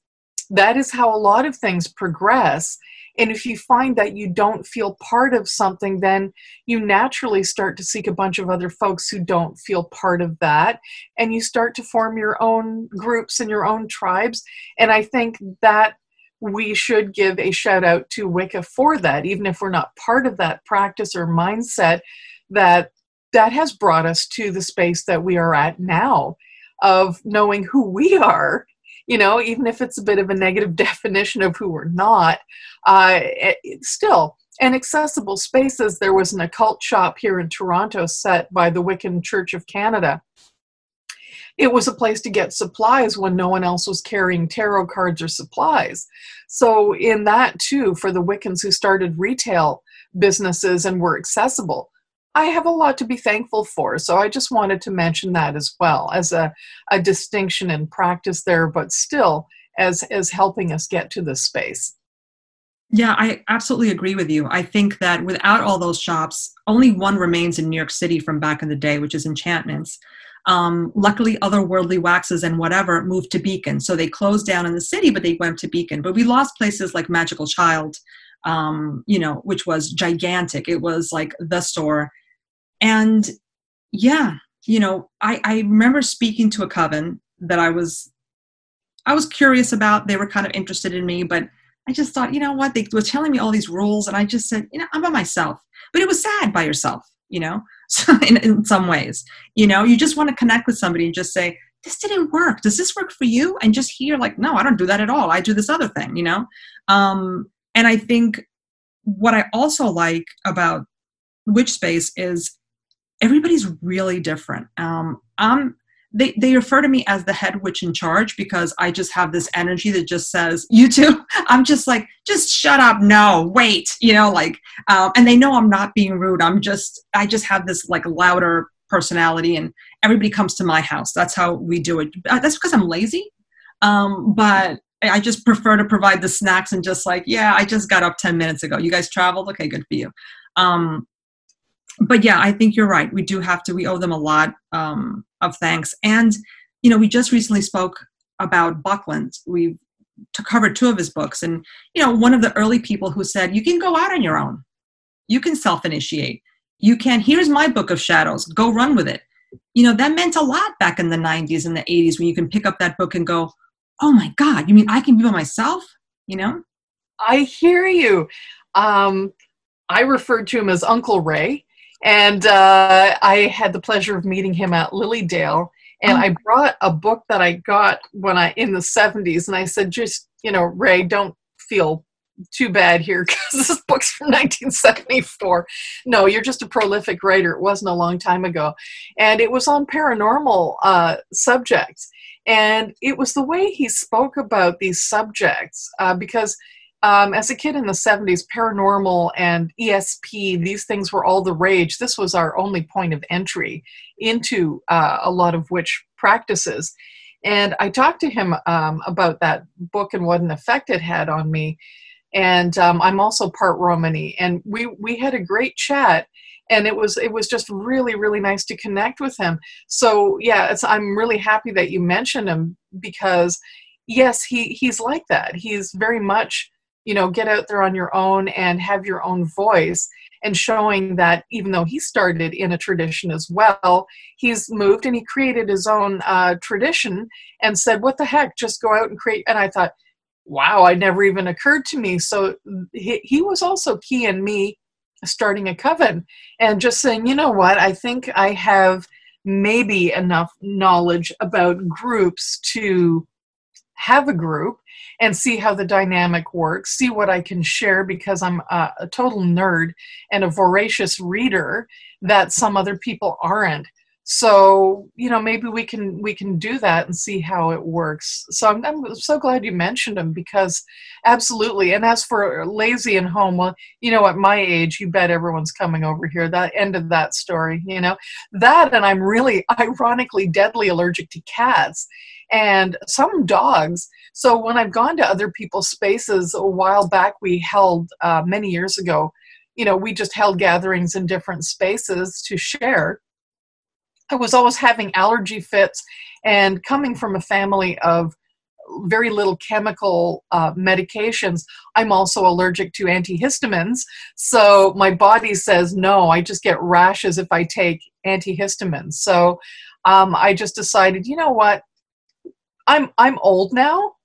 that is how a lot of things progress. And if you find that you don't feel part of something, then you naturally start to seek a bunch of other folks who don't feel part of that. And you start to form your own groups and your own tribes. And I think that we should give a shout out to Wicca for that, even if we're not part of that practice or mindset, that that has brought us to the space that we are at now of knowing who we are you know, even if it's a bit of a negative definition of who we're not, uh, it, still, and accessible spaces. There was an occult shop here in Toronto set by the Wiccan Church of Canada. It was a place to get supplies when no one else was carrying tarot cards or supplies. So, in that too, for the Wiccans who started retail businesses and were accessible, I have a lot to be thankful for. So I just wanted to mention that as well as a, a distinction in practice there, but still as as helping us get to this space. Yeah, I absolutely agree with you. I think that without all those shops, only one remains in New York City from back in the day, which is Enchantments. Um, luckily, otherworldly waxes and whatever moved to Beacon. So they closed down in the city, but they went to Beacon. But we lost places like Magical Child, um, you know, which was gigantic. It was like the store. And yeah, you know, I, I remember speaking to a coven that I was I was curious about. They were kind of interested in me, but I just thought, you know what? They were telling me all these rules, and I just said, you know, I'm by myself. But it was sad by yourself, you know, in, in some ways. You know, you just want to connect with somebody and just say, this didn't work. Does this work for you? And just hear, like, no, I don't do that at all. I do this other thing, you know? Um, and I think what I also like about Witch Space is everybody's really different. Um, I'm they, they refer to me as the head witch in charge because I just have this energy that just says, you too. I'm just like, just shut up. No, wait, you know, like, um, and they know I'm not being rude. I'm just, I just have this like louder personality and everybody comes to my house. That's how we do it. Uh, that's because I'm lazy. Um, but I just prefer to provide the snacks and just like, yeah, I just got up 10 minutes ago. You guys traveled? Okay, good for you. Um, but yeah, I think you're right. We do have to, we owe them a lot um, of thanks. And, you know, we just recently spoke about Buckland. We covered two of his books. And, you know, one of the early people who said, you can go out on your own, you can self initiate. You can, here's my book of shadows, go run with it. You know, that meant a lot back in the 90s and the 80s when you can pick up that book and go, oh my God, you mean I can be by myself? You know? I hear you. Um, I referred to him as Uncle Ray and uh, I had the pleasure of meeting him at Lily Dale. And oh. I brought a book that I got when I in the 70s, and I said, just you know, Ray, don't feel too bad here because this book's from 1974. No, you're just a prolific writer. It wasn't a long time ago, and it was on paranormal uh, subjects. And it was the way he spoke about these subjects uh, because um, as a kid in the 70s, paranormal and ESP, these things were all the rage. This was our only point of entry into uh, a lot of witch practices. And I talked to him um, about that book and what an effect it had on me. And um, I'm also part Romani, and we we had a great chat, and it was it was just really really nice to connect with him. So yeah, I'm really happy that you mentioned him because yes, he he's like that. He's very much you know get out there on your own and have your own voice and showing that even though he started in a tradition as well he's moved and he created his own uh, tradition and said what the heck? Just go out and create. And i thought wow i never even occurred to me. So he, he was also key in me starting a coven and just saying you know what? I think i have maybe enough knowledge about groups to have a group and see how the dynamic works, see what I can share because I'm a, a total nerd and a voracious reader that some other people aren't. So you know maybe we can we can do that and see how it works. So I'm, I'm, so glad you mentioned them because absolutely and as for lazy and home well you know at my age you bet everyone's coming over here that end of that story you know? That and i'm really ironically deadly allergic to cats and some dogs so when I've gone to other people's spaces, a while back we held uh, many years ago, you know, we just held gatherings in different spaces to share. I was always having allergy fits, and coming from a family of very little chemical uh, medications. I'm also allergic to antihistamines. So my body says no, I just get rashes if I take antihistamines. So um, I just decided, you know what? I'm I'm old now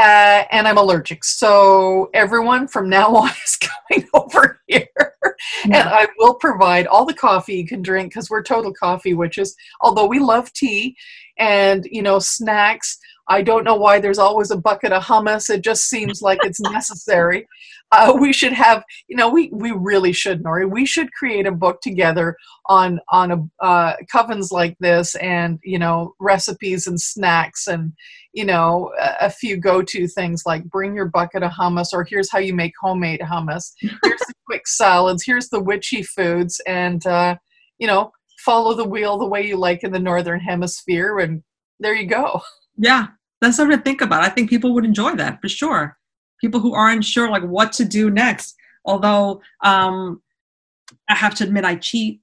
uh, and I'm allergic. So everyone from now on is coming over here, yeah. and I will provide all the coffee you can drink because we're total coffee witches. Although we love tea, and you know snacks. I don't know why there's always a bucket of hummus. It just seems like it's necessary. Uh, we should have, you know, we, we really should, Nori. We should create a book together on on a, uh, covens like this, and you know, recipes and snacks, and you know, a, a few go-to things like bring your bucket of hummus, or here's how you make homemade hummus. Here's the quick salads. Here's the witchy foods, and uh, you know, follow the wheel the way you like in the northern hemisphere, and there you go. Yeah, that's something to think about. I think people would enjoy that for sure. People who aren't sure like what to do next. Although um, I have to admit, I cheat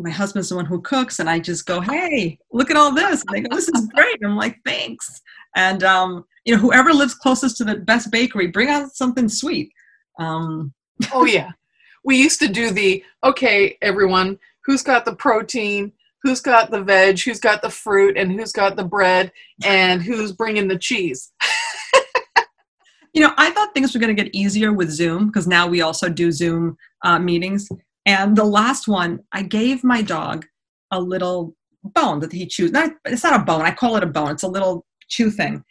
my husband's the one who cooks, and I just go, "Hey, look at all this!" And they go, "This is great." I'm like, "Thanks." And um, you know, whoever lives closest to the best bakery, bring out something sweet. Um, oh yeah, we used to do the okay, everyone, who's got the protein, who's got the veg, who's got the fruit, and who's got the bread, and who's bringing the cheese. you know, I thought things were going to get easier with Zoom because now we also do Zoom uh, meetings. And the last one, I gave my dog a little bone that he chews. Not, it's not a bone. I call it a bone. It's a little chew thing.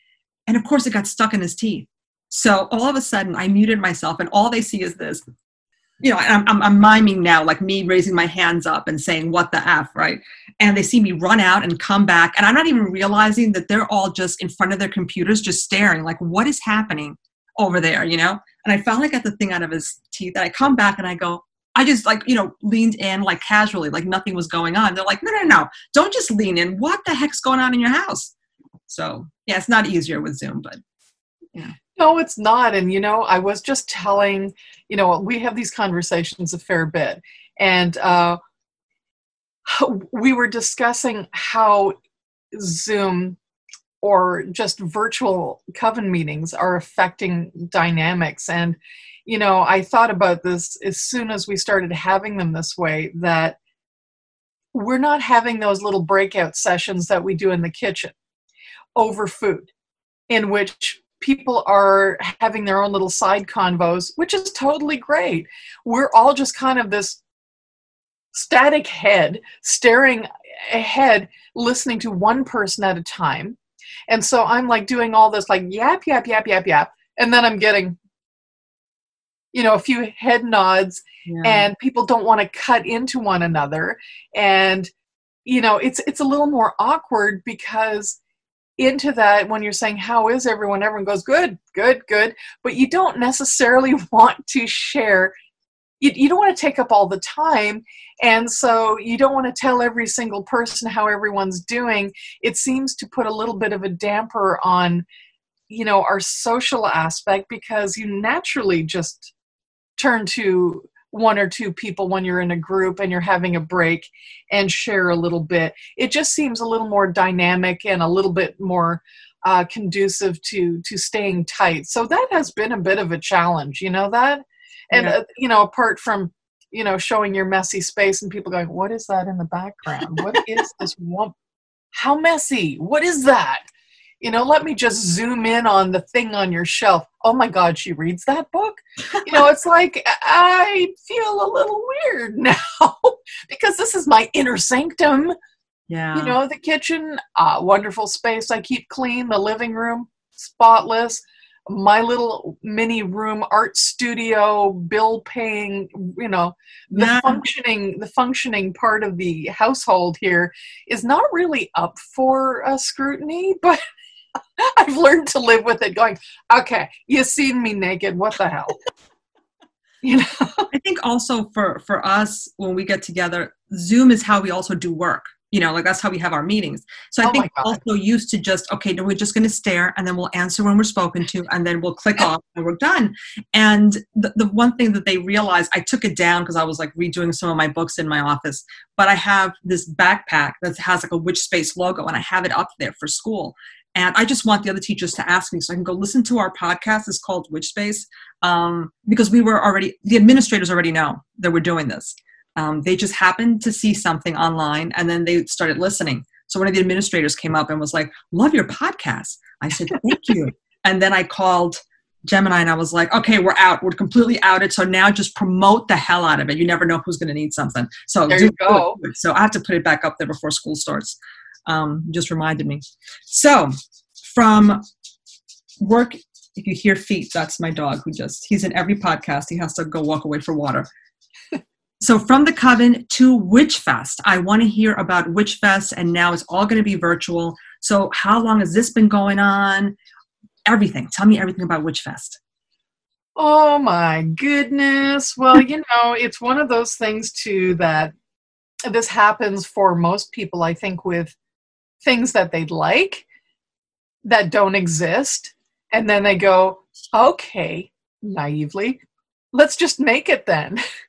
And of course, it got stuck in his teeth. So all of a sudden, I muted myself, and all they see is this. You know, I'm, I'm, I'm miming now, like me raising my hands up and saying, What the F, right? And they see me run out and come back. And I'm not even realizing that they're all just in front of their computers, just staring, like, What is happening over there, you know? And I finally got the thing out of his teeth. And I come back and I go, I just like, you know, leaned in like casually, like nothing was going on. They're like, no, no, no, don't just lean in. What the heck's going on in your house? So, yeah, it's not easier with Zoom, but yeah. No, it's not. And, you know, I was just telling, you know, we have these conversations a fair bit. And uh, we were discussing how Zoom or just virtual coven meetings are affecting dynamics. And, you know, I thought about this as soon as we started having them this way that we're not having those little breakout sessions that we do in the kitchen over food, in which people are having their own little side convos, which is totally great. We're all just kind of this static head staring ahead, listening to one person at a time. And so I'm like doing all this, like yap, yap, yap, yap, yap. And then I'm getting, you know, a few head nods, yeah. and people don't want to cut into one another. And, you know, it's it's a little more awkward because into that when you're saying how is everyone everyone goes good good good but you don't necessarily want to share you, you don't want to take up all the time and so you don't want to tell every single person how everyone's doing it seems to put a little bit of a damper on you know our social aspect because you naturally just turn to one or two people when you're in a group and you're having a break and share a little bit. It just seems a little more dynamic and a little bit more uh, conducive to to staying tight. So that has been a bit of a challenge, you know that, and yeah. uh, you know apart from you know showing your messy space and people going, what is that in the background? what is this one? How messy? What is that? you know let me just zoom in on the thing on your shelf oh my god she reads that book you know it's like i feel a little weird now because this is my inner sanctum yeah you know the kitchen uh, wonderful space i keep clean the living room spotless my little mini room art studio bill paying you know the yeah. functioning the functioning part of the household here is not really up for a scrutiny but I've learned to live with it going, okay, you seen me naked. What the hell? you know? I think also for, for us, when we get together, Zoom is how we also do work. You know, like that's how we have our meetings. So I oh think also used to just, okay, no, we're just going to stare and then we'll answer when we're spoken to and then we'll click off and we're done. And the, the one thing that they realized, I took it down because I was like redoing some of my books in my office, but I have this backpack that has like a Witch Space logo and I have it up there for school. And I just want the other teachers to ask me so I can go listen to our podcast. It's called Witch Space um, because we were already, the administrators already know that we're doing this. Um, they just happened to see something online and then they started listening. So one of the administrators came up and was like, Love your podcast. I said, Thank you. and then I called Gemini and I was like, okay, we're out. We're completely outed. So now just promote the hell out of it. You never know who's going to need something. So there you go. So I have to put it back up there before school starts um, just reminded me. So, from work, if you hear feet, that's my dog who just, he's in every podcast. He has to go walk away for water. So, from the Coven to Witch Fest, I want to hear about Witch Fest, and now it's all going to be virtual. So, how long has this been going on? Everything. Tell me everything about Witch Fest. Oh my goodness. Well, you know, it's one of those things too that this happens for most people, I think, with things that they'd like that don't exist. And then they go, okay, naively, let's just make it then.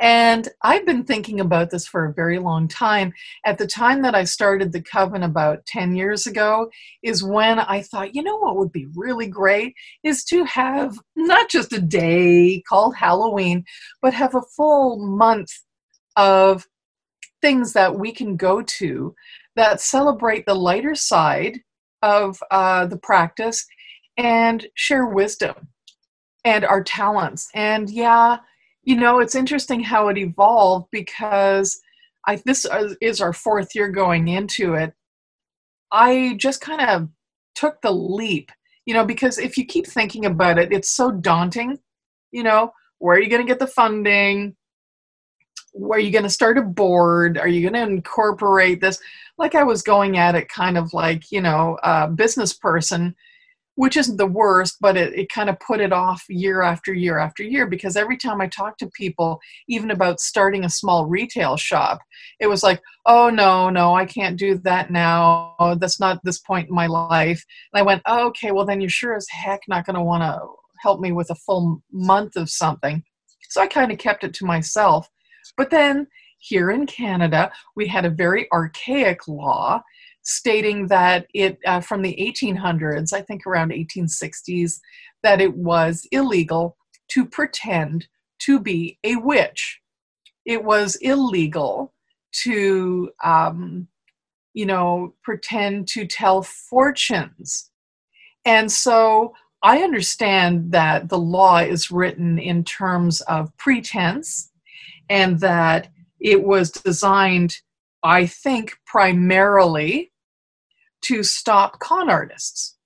And I've been thinking about this for a very long time. At the time that I started the coven about 10 years ago, is when I thought, you know what would be really great is to have not just a day called Halloween, but have a full month of things that we can go to that celebrate the lighter side of uh, the practice and share wisdom and our talents. And yeah, you know, it's interesting how it evolved because I this is our fourth year going into it. I just kind of took the leap, you know, because if you keep thinking about it, it's so daunting. You know, where are you going to get the funding? Where are you going to start a board? Are you going to incorporate this? Like I was going at it kind of like, you know, a business person which isn't the worst, but it, it kind of put it off year after year after year because every time I talked to people, even about starting a small retail shop, it was like, oh, no, no, I can't do that now. That's not this point in my life. And I went, oh, okay, well, then you're sure as heck not going to want to help me with a full month of something. So I kind of kept it to myself. But then here in Canada, we had a very archaic law stating that it uh, from the 1800s, I think around 1860s, that it was illegal to pretend to be a witch. It was illegal to, um, you know, pretend to tell fortunes. And so I understand that the law is written in terms of pretense and that it was designed, I think, primarily to stop con artists.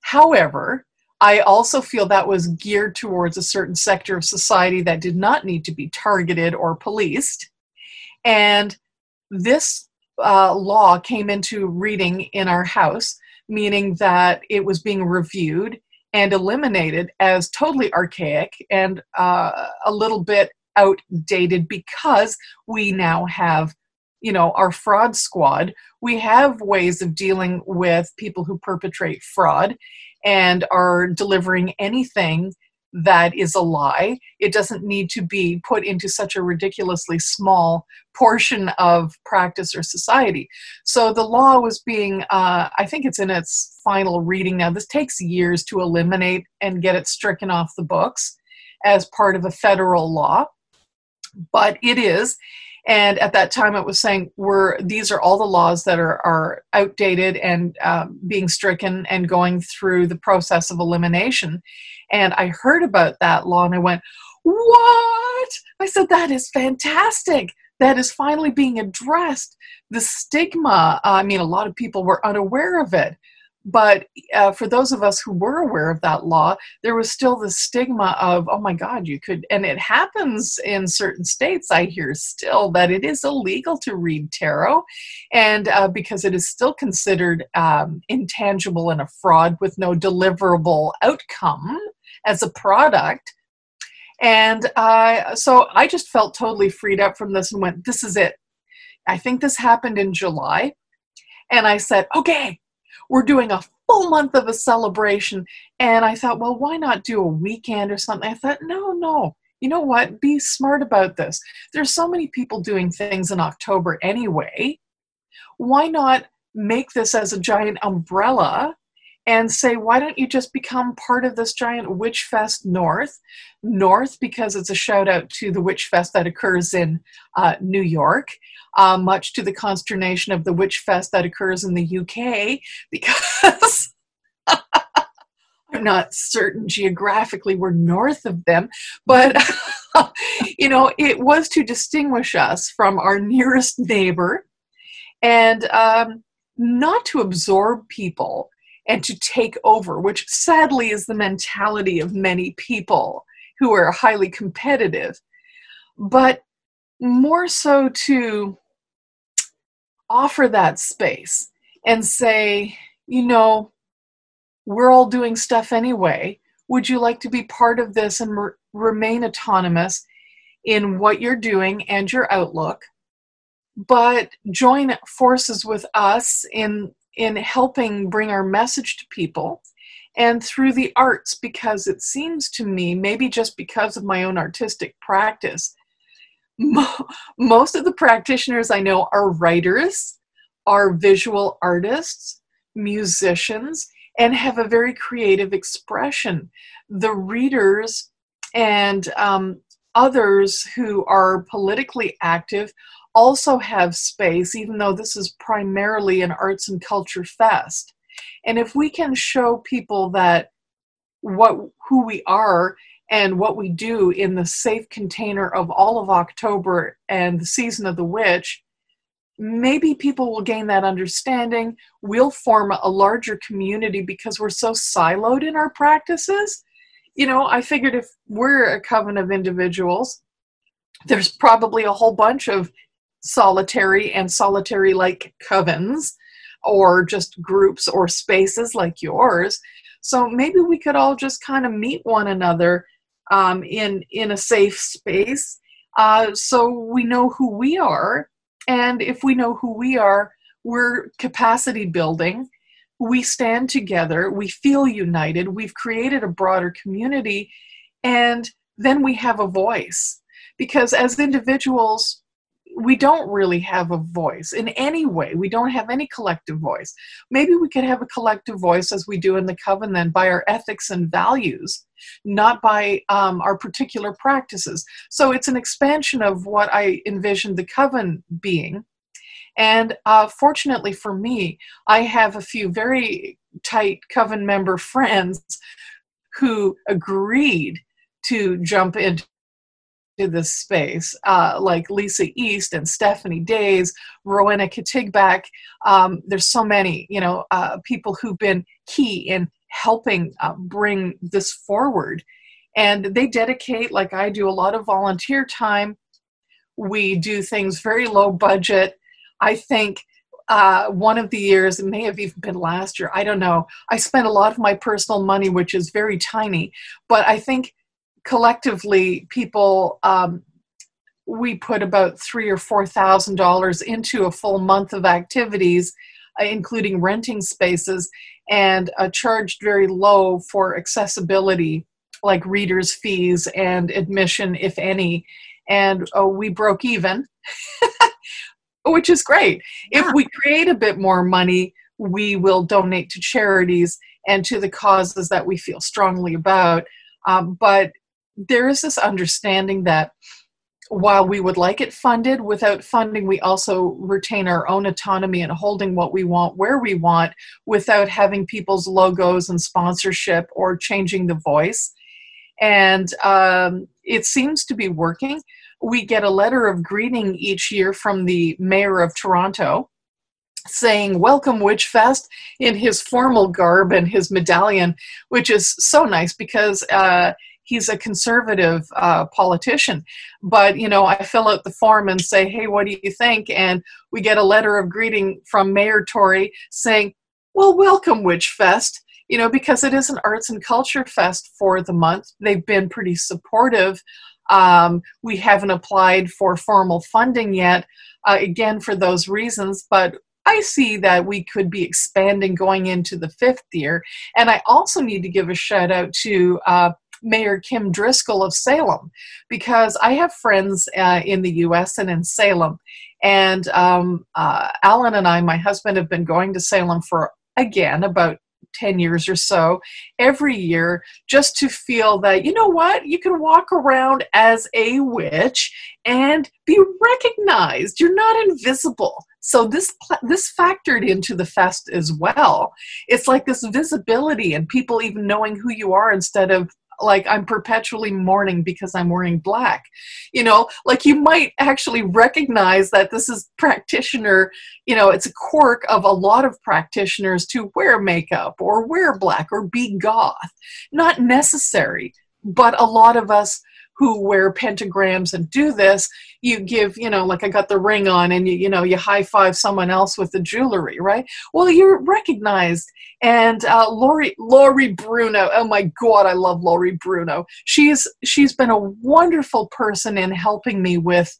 However, I also feel that was geared towards a certain sector of society that did not need to be targeted or policed. And this uh, law came into reading in our house, meaning that it was being reviewed and eliminated as totally archaic and uh, a little bit outdated because we now have you know our fraud squad we have ways of dealing with people who perpetrate fraud and are delivering anything that is a lie. It doesn't need to be put into such a ridiculously small portion of practice or society. So the law was being, uh, I think it's in its final reading now. This takes years to eliminate and get it stricken off the books as part of a federal law, but it is and at that time it was saying we're these are all the laws that are, are outdated and um, being stricken and going through the process of elimination. And i heard about that law and i went what? I said that is fantastic. That is finally being addressed. The stigma uh, i mean a lot of people were unaware of it but uh, for those of us who were aware of that law, there was still the stigma of, oh my God, you could, and it happens in certain states, I hear still, that it is illegal to read tarot. And uh, because it is still considered um, intangible and a fraud with no deliverable outcome as a product. And uh, so I just felt totally freed up from this and went, this is it. I think this happened in July. And I said, okay, we're doing a full month of a celebration. And I thought, well, why not do a weekend or something? I thought, no, no. You know what? Be smart about this. There's so many people doing things in October anyway. Why not make this as a giant umbrella and say, why don't you just become part of this giant Witch Fest North? North, because it's a shout out to the Witch Fest that occurs in uh, New York, uh, much to the consternation of the Witch Fest that occurs in the UK, because I'm not certain geographically we're north of them, but you know, it was to distinguish us from our nearest neighbor and um, not to absorb people and to take over, which sadly is the mentality of many people who are highly competitive, but more so to offer that space and say, you know, we're all doing stuff anyway. Would you like to be part of this and re- remain autonomous in what you're doing and your outlook? But join forces with us in in helping bring our message to people and through the arts because it seems to me maybe just because of my own artistic practice mo- most of the practitioners i know are writers are visual artists musicians and have a very creative expression. The readers and um, others who are politically active also have space, even though this is primarily an arts and culture fest. And if we can show people that what who we are and what we do in the safe container of all of October and the season of the witch, maybe people will gain that understanding. We'll form a larger community because we're so siloed in our practices. You know, I figured if we're a coven of individuals, there's probably a whole bunch of solitary and solitary like covens or just groups or spaces like yours. So maybe we could all just kind of meet one another um, in in a safe space, uh, so we know who we are. And if we know who we are, we're capacity building. We stand together. We feel united. We've created a broader community, and then we have a voice. Because as individuals, we don't really have a voice in any way. We don't have any collective voice. Maybe we could have a collective voice as we do in the covenant then by our ethics and values, not by um, our particular practices. So it's an expansion of what I envisioned the coven being. And uh, fortunately for me, I have a few very tight coven member friends who agreed to jump into to this space, uh, like Lisa East and Stephanie Days, Rowena Katigbak. Um, there's so many, you know, uh, people who've been key in helping uh, bring this forward. And they dedicate, like I do, a lot of volunteer time. We do things very low budget. I think uh, one of the years, it may have even been last year, I don't know. I spent a lot of my personal money, which is very tiny, but I think collectively people um, we put about three or four thousand dollars into a full month of activities uh, including renting spaces and uh, charged very low for accessibility like readers fees and admission if any. And uh, we broke even which is great. Yeah. if we create a bit more money we will donate to charities and to the causes that we feel strongly about. Um, but there is this understanding that while we would like it funded, without funding, we also retain our own autonomy and holding what we want where we want without having people's logos and sponsorship or changing the voice. And um, it seems to be working. We get a letter of greeting each year from the mayor of Toronto saying welcome witch fest in his formal garb and his medallion which is so nice because uh, he's a conservative uh, politician. But, you know, I fill out the form and say, hey, what do you think? And we get a letter of greeting from Mayor Tory saying, well, welcome, Witch Fest. You know, because it is an arts and culture fest for the month. They've been pretty supportive. Um, we haven't applied for formal funding yet, uh, again, for those reasons, but I see that we could be expanding going into the fifth year. And I also need to give a shout out to uh, Mayor Kim Driscoll of Salem because I have friends uh, in the US and in Salem. And um, uh, Alan and I, my husband, have been going to Salem for, again, about 10 years or so every year just to feel that you know what? You can walk around as a witch and be recognized. You're not invisible. So this this factored into the fest as well. It's like this visibility and people even knowing who you are instead of like I'm perpetually mourning because I'm wearing black. You know, like you might actually recognize that this is practitioner, you know, it's a quirk of a lot of practitioners to wear makeup or wear black or be goth. Not necessary, but a lot of us who wear pentagrams and do this, you give, you know, like I got the ring on and you, you know, you high five someone else with the jewelry, right? Well, you're recognized. And uh, Lori, Lori Bruno, oh my God, I love Lori Bruno. She's, she's been a wonderful person in helping me with,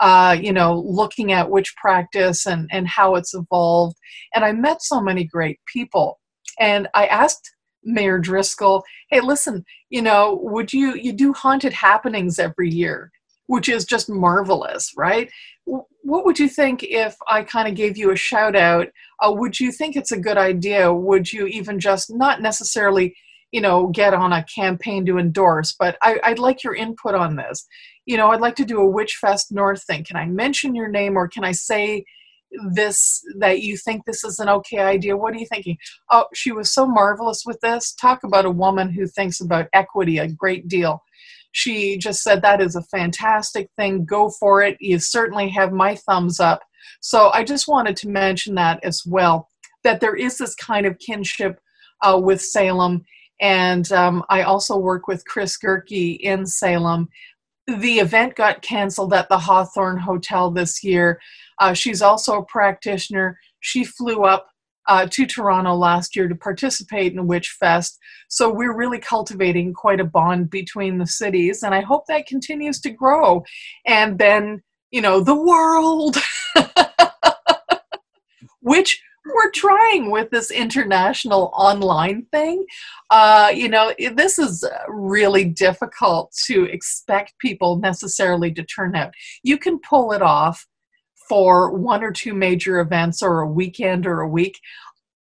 uh, you know, looking at witch practice and, and how it's evolved. And I met so many great people. And I asked Mayor Driscoll, hey, listen, you know, would you, you do haunted happenings every year, which is just marvelous, right? What would you think if I kind of gave you a shout out? Uh, would you think it's a good idea? Would you even just not necessarily, you know, get on a campaign to endorse, but I, I'd like your input on this. You know, I'd like to do a Witch Fest North thing. Can I mention your name or can I say, this that you think this is an okay idea? What are you thinking? Oh she was so marvelous with this. Talk about a woman who thinks about equity a great deal. She just said that is a fantastic thing. Go for it. You certainly have my thumbs up. So i just wanted to mention that as well that there is this kind of kinship uh, with salem. And um, i also work with chris gerke in salem. The event got canceled at the hawthorne hotel this year uh, she's also a practitioner. She flew up uh, to Toronto last year to participate in Witch Fest. So we're really cultivating quite a bond between the cities, and I hope that continues to grow. And then, you know, the world, which we're trying with this international online thing. Uh, you know, this is really difficult to expect people necessarily to turn out. You can pull it off for one or two major events or a weekend or a week.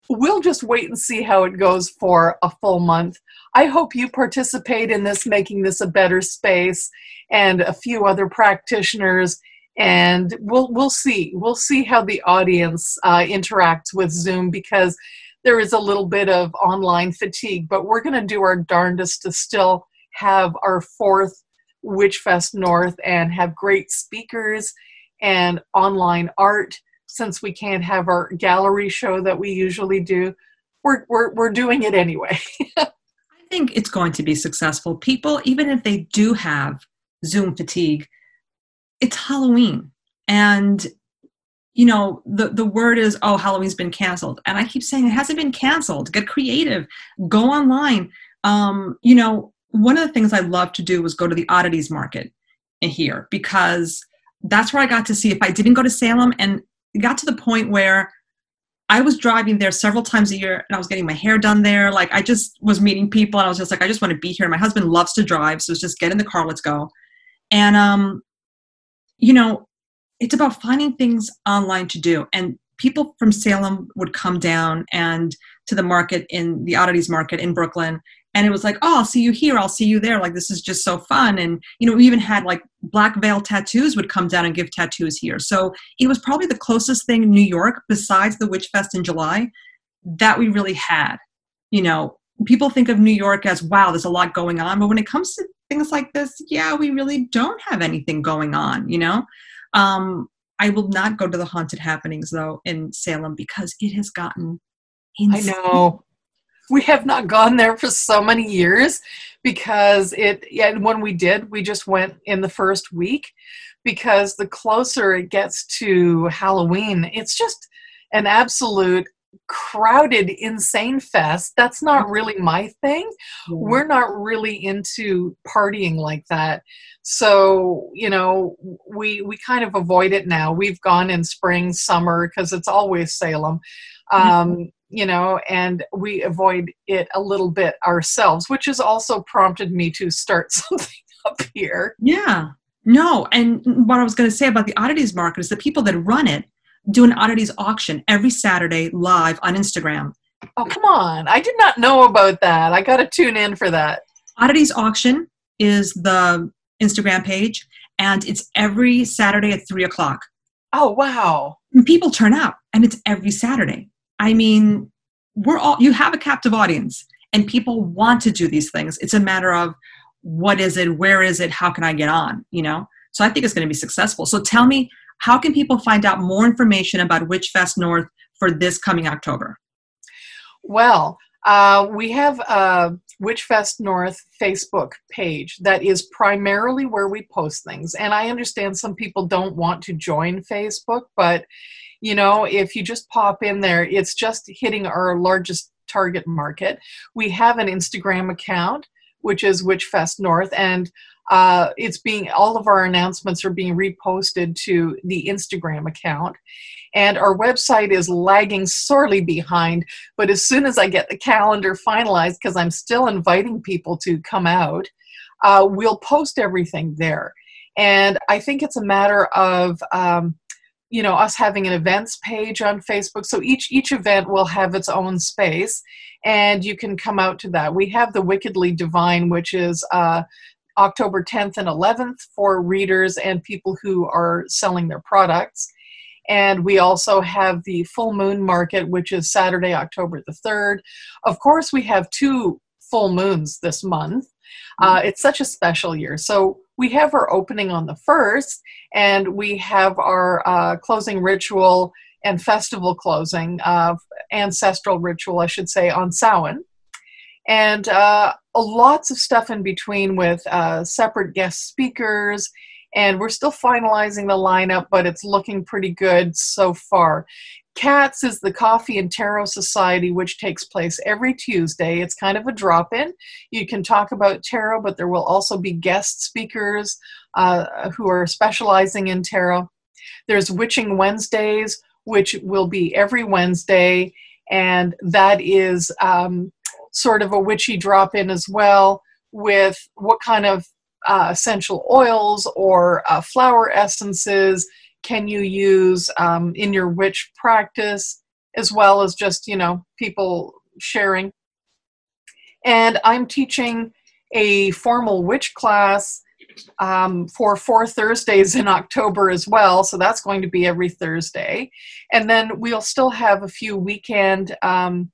We'll just wait and see how it goes for a full month. I hope you participate in this, making this a better space, and a few other practitioners. And we'll we'll see. We'll see how the audience uh, interacts with Zoom because there is a little bit of online fatigue. But we're going to do our darndest to still have our fourth Witch Fest North and have great speakers and online art since we can't have our gallery show that we usually do we're we're, we're doing it anyway. I think it's going to be successful. People even if they do have zoom fatigue it's halloween. And you know the the word is oh halloween's been canceled. And i keep saying it hasn't been canceled. Get creative. Go online. Um, you know one of the things i love to do was go to the oddities market here because that's where I got to see if I didn't go to Salem and it got to the point where I was driving there several times a year and I was getting my hair done there. Like I just was meeting people and I was just like, I just want to be here. My husband loves to drive, so it's just get in the car, let's go. And um, you know, it's about finding things online to do. And people from Salem would come down and to the market in the oddities market in Brooklyn and it was like oh i'll see you here. I'll see you there. Like this is just so fun. And you know we even had like black veil tattoos would come down and give tattoos here. So it was probably the closest thing in new york besides the witch fest in july that we really had. You know people think of new york as wow there's a lot going on. But when it comes to things like this yeah we really don't have anything going on you know? Um, i will not go to the haunted happenings though in salem because it has gotten insane. i know we have not gone there for so many years because it and when we did we just went in the first week because the closer it gets to halloween it's just an absolute crowded insane fest. That's not mm-hmm. really my thing. We're not really into partying like that. So you know we we kind of avoid it now. We've gone in spring summer because it's always salem. Mm-hmm. um, you know, and we avoid it a little bit ourselves, which has also prompted me to start something up here. Yeah. No, and what I was going to say about the oddities market is the people that run it do an oddities auction every Saturday live on Instagram. Oh, come on. I did not know about that. I got to tune in for that. Oddities auction is the Instagram page, and it's every Saturday at three o'clock. Oh, wow. And people turn out, and it's every Saturday. I mean, we're all, you have a captive audience and people want to do these things. It's a matter of what is it, where is it, how can I get on, you know? So I think it's going to be successful. So tell me, how can people find out more information about Witch Fest North for this coming October? Well, Uh, we have a Witchfest North Facebook page that is primarily where we post things. And I understand some people don't want to join Facebook, but you know, if you just pop in there, it's just hitting our largest target market. We have an Instagram account, which is Witchfest North, and uh, it's being all of our announcements are being reposted to the Instagram account. And our website is lagging sorely behind. But as soon as I get the calendar finalized, because I'm still inviting people to come out, uh, we'll post everything there. And I think it's a matter of um, you know us having an events page on facebook. So each each event will have its own space and you can come out to that. We have the wickedly divine which is uh, october 10th and 11th for readers and people who are selling their products. And we also have the full moon market which is saturday october the 3rd of course we have two full moons this month. Uh, it's such a special year. So we have our opening on the 1st, and we have our uh, closing ritual and festival closing, uh, ancestral ritual, I should say, on Samhain. And uh, lots of stuff in between with uh, separate guest speakers. And we're still finalizing the lineup, but it's looking pretty good so far. CATS is the Coffee and Tarot Society, which takes place every Tuesday. It's kind of a drop in. You can talk about tarot, but there will also be guest speakers uh, who are specializing in tarot. There's Witching Wednesdays, which will be every Wednesday, and that is um, sort of a witchy drop in as well with what kind of uh, essential oils or uh, flower essences can you use um, in your witch practice as well as just you know people sharing? And i'm teaching a formal witch class um, for four thursdays in october as well so that's going to be every thursday. And then we'll still have a few weekend um,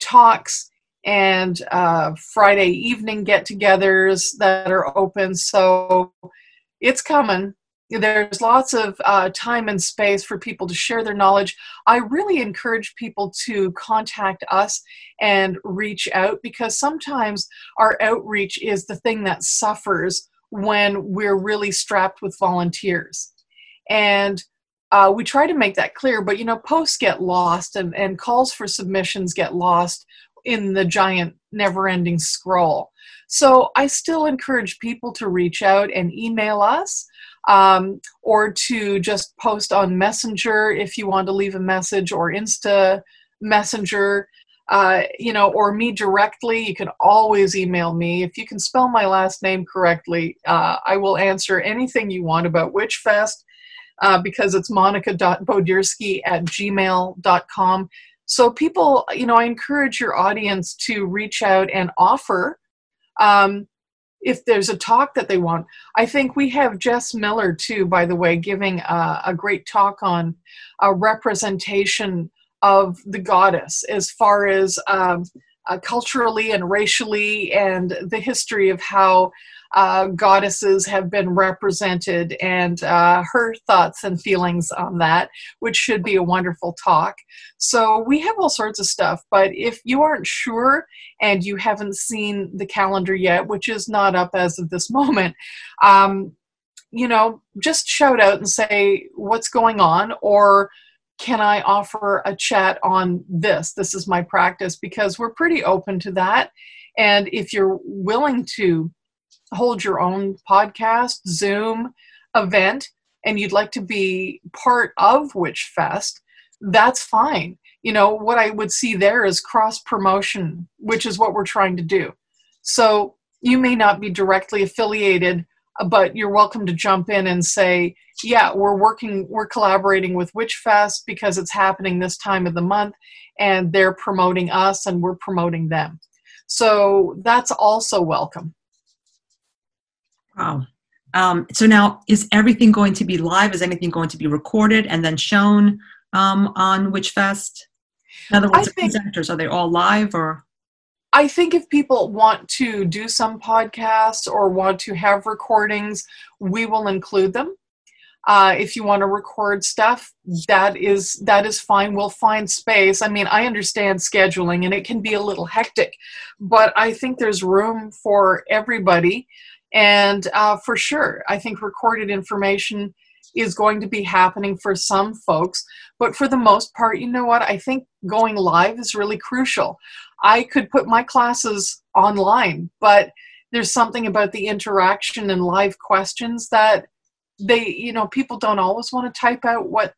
talks and uh, friday evening get-togethers that are open so it's coming there's lots of uh, time and space for people to share their knowledge. I really encourage people to contact us and reach out because sometimes our outreach is the thing that suffers when we're really strapped with volunteers. And uh, we try to make that clear, but you know, posts get lost and, and calls for submissions get lost in the giant never ending scroll. So I still encourage people to reach out and email us um, or to just post on Messenger if you want to leave a message or Insta Messenger. Uh, you know, or me directly, you can always email me. If you can spell my last name correctly, uh, I will answer anything you want about Witchfest uh, because it's monica.bodirsky at gmail.com. So, people, you know, I encourage your audience to reach out and offer um, if there's a talk that they want. I think we have Jess Miller, too, by the way, giving a, a great talk on a representation of the goddess as far as um, uh, culturally and racially and the history of how uh, goddesses have been represented and uh, her thoughts and feelings on that, which should be a wonderful talk. So we have all sorts of stuff, but if you aren't sure and you haven't seen the calendar yet, which is not up as of this moment, um, you know, just shout out and say what's going on or can I offer a chat on this? This is my practice because we're pretty open to that. And if you're willing to hold your own podcast, Zoom event, and you'd like to be part of Witch Fest, that's fine. You know, what I would see there is cross promotion, which is what we're trying to do. So you may not be directly affiliated, uh, but you're welcome to jump in and say, yeah, we're working, we're collaborating with Witch Fest because it's happening this time of the month, and they're promoting us and we're promoting them. So that's also welcome. Wow. Um, so now, is everything going to be live? Is anything going to be recorded and then shown um, on Witchfest? In other words, the presenters are they all live or? I think if people want to do some podcasts or want to have recordings, we will include them. uh, if you want to record stuff that is that is fine we'll find space i mean i understand scheduling and it can be a little hectic but i think there's room for everybody and uh, for sure i think recorded information is going to be happening for some folks but for the most part you know what? I think going live is really crucial. I could put my classes online but there's something about the interaction and live questions that they you know people don't always want to type out what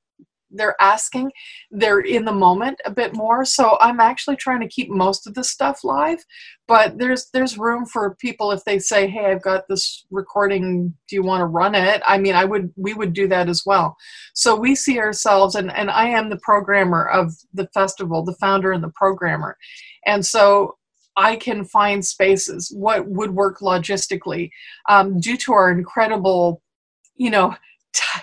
they're asking they're in the moment a bit more. So i'm actually trying to keep most of the stuff live but there's there's room for people if they say hey i've got this recording. Do you want to run it? I mean i would we would do that as well. So we see ourselves and and i am the programmer of the festival the founder and the programmer. And so I can find spaces, what would work logistically, um, due to our incredible, you know,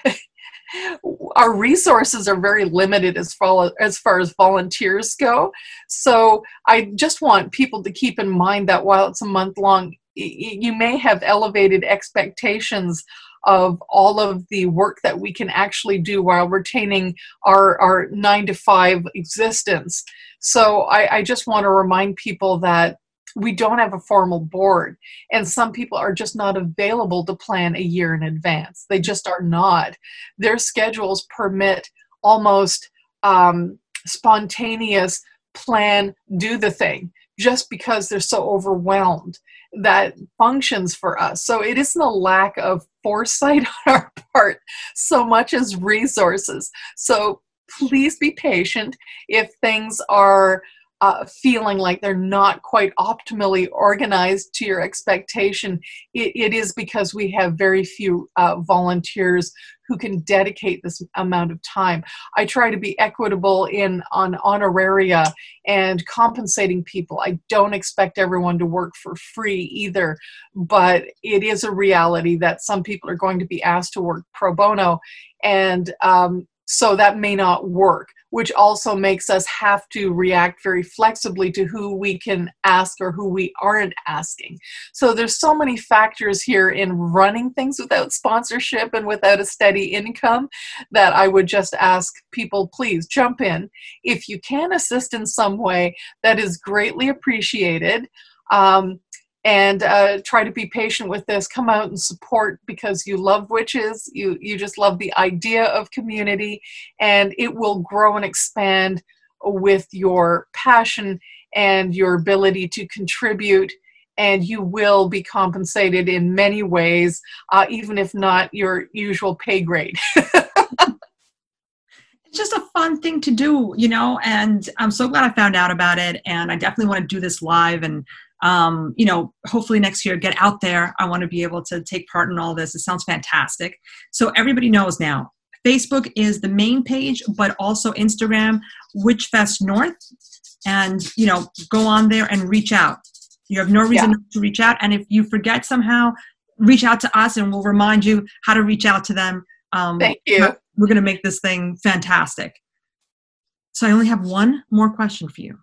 our resources are very limited as far as far as volunteers go. So I just want people to keep in mind that while it's a month long, you may have elevated expectations of all of the work that we can actually do while retaining our, our nine to five existence. So I, I just want to remind people that we don't have a formal board. And some people are just not available to plan a year in advance. They just are not. Their schedules permit almost um, spontaneous plan do the thing just because they're so overwhelmed that functions for us. So it isn't a lack of foresight on our part so much as resources. So please be patient. If things are uh, feeling like they're not quite optimally organized to your expectation, it, it is because we have very few uh, volunteers who can dedicate this amount of time. I try to be equitable in on honoraria and compensating people. I don't expect everyone to work for free either, but it is a reality that some people are going to be asked to work pro bono, and um, so that may not work which also makes us have to react very flexibly to who we can ask or who we aren't asking. So there's so many factors here in running things without sponsorship and without a steady income that I would just ask people please jump in. If you can assist in some way, that is greatly appreciated. Um, and uh, try to be patient with this. Come out and support because you love witches. You you just love the idea of community and it will grow and expand with your passion and your ability to contribute and you will be compensated in many ways uh, even if not your usual pay grade. It's just a fun thing to do you know and i'm so glad i found out about it and i definitely want to do this live and um, you know, hopefully next year get out there. I want to be able to take part in all this. It sounds fantastic. So everybody knows now. Facebook is the main page, but also Instagram, Witchfest North, and you know, go on there and reach out. You have no reason yeah. to reach out, and if you forget somehow, reach out to us, and we'll remind you how to reach out to them. Um, Thank you. We're going to make this thing fantastic. So I only have one more question for you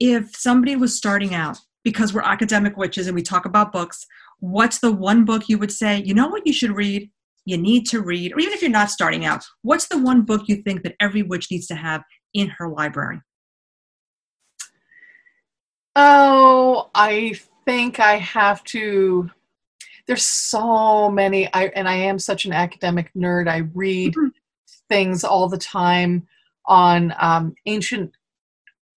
if somebody was starting out because we're academic witches and we talk about books what's the one book you would say you know what you should read you need to read or even if you're not starting out what's the one book you think that every witch needs to have in her library oh i think i have to there's so many I, and i am such an academic nerd i read mm-hmm. things all the time on um, ancient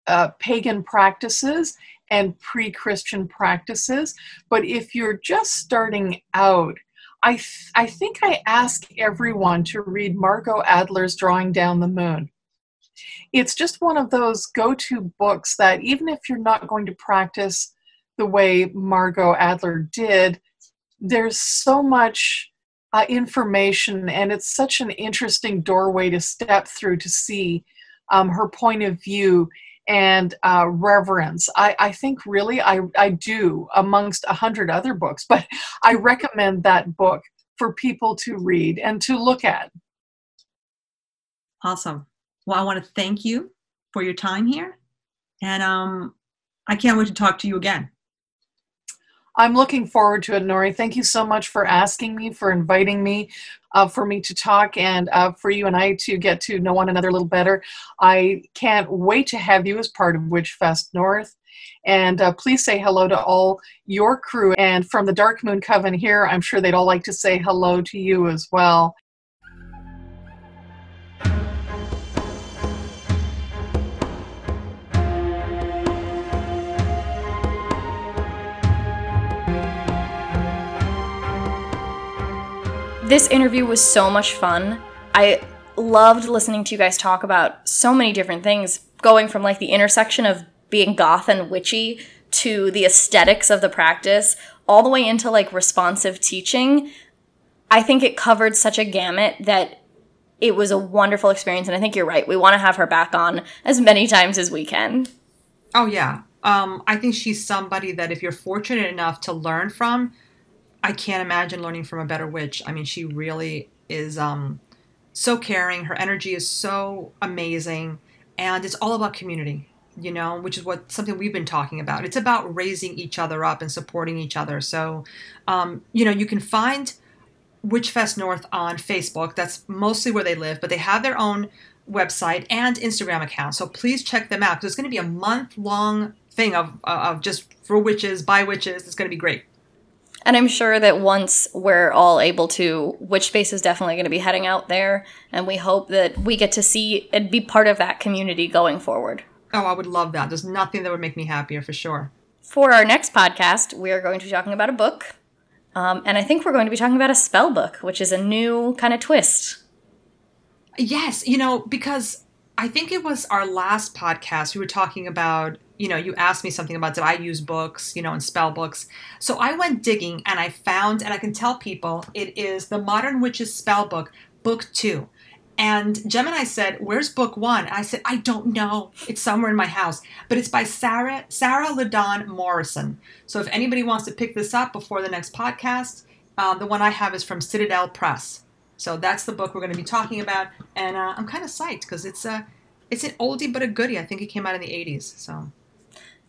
uh, pagan practices and pre Christian practices. But if you're just starting out, I, th- I think I ask everyone to read Margot Adler's Drawing Down the Moon. It's just one of those go to books that even if you're not going to practice the way Margot Adler did, there's so much uh, information and it's such an interesting doorway to step through to see um, her point of view and uh, reverence. I, I think really I, I do amongst a hundred other books, but I recommend that book for people to read and to look at. Awesome. Well, I want to thank you for your time here. And um, I can't wait to talk to you again. I'm looking forward to it, Nori. Thank you so much for asking me, for inviting me, uh, for me to talk, and uh, for you and I to get to know one another a little better. I can't wait to have you as part of Witchfest North. And uh, please say hello to all your crew. And from the Dark Moon Coven here, I'm sure they'd all like to say hello to you as well. This interview was so much fun. I loved listening to you guys talk about so many different things, going from like the intersection of being goth and witchy to the aesthetics of the practice, all the way into like responsive teaching. I think it covered such a gamut that it was a wonderful experience. And I think you're right. We want to have her back on as many times as we can. Oh, yeah. Um, I think she's somebody that if you're fortunate enough to learn from, I can't imagine learning from a better witch. I mean, she really is um, so caring. Her energy is so amazing, and it's all about community. You know, which is what something we've been talking about. It's about raising each other up and supporting each other. So, um, you know, you can find Witchfest North on Facebook. That's mostly where they live, but they have their own website and Instagram account. So please check them out because it's going to be a month long thing of, of just for witches, by witches. It's going to be great. And I'm sure that once we're all able to, Witchspace is definitely going to be heading out there. And we hope that we get to see and be part of that community going forward. Oh, I would love that. There's nothing that would make me happier for sure. For our next podcast, we are going to be talking about a book. Um, and I think we're going to be talking about a spell book, which is a new kind of twist. Yes, you know, because I think it was our last podcast, we were talking about you know, you asked me something about did I use books, you know, and spell books. So I went digging and I found, and I can tell people it is the Modern Witches Spell Book, Book Two. And Gemini said, "Where's book one?" I said, "I don't know. It's somewhere in my house, but it's by Sarah Sarah Lyddon Morrison. So if anybody wants to pick this up before the next podcast, um, the one I have is from Citadel Press. So that's the book we're going to be talking about, and uh, I'm kind of psyched because it's a it's an oldie but a goodie. I think it came out in the 80s. So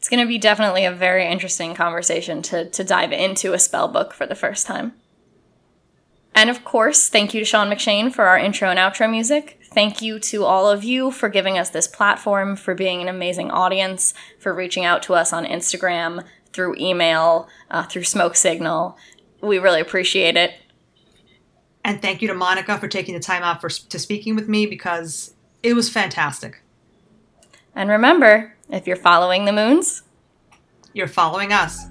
it's going to be definitely a very interesting conversation to, to dive into a spell book for the first time. And of course, thank you to Sean McShane for our intro and outro music. Thank you to all of you for giving us this platform, for being an amazing audience, for reaching out to us on Instagram, through email, uh, through Smoke Signal. We really appreciate it. And thank you to Monica for taking the time out for to speaking with me because it was fantastic. And remember, if you're following the moons, you're following us.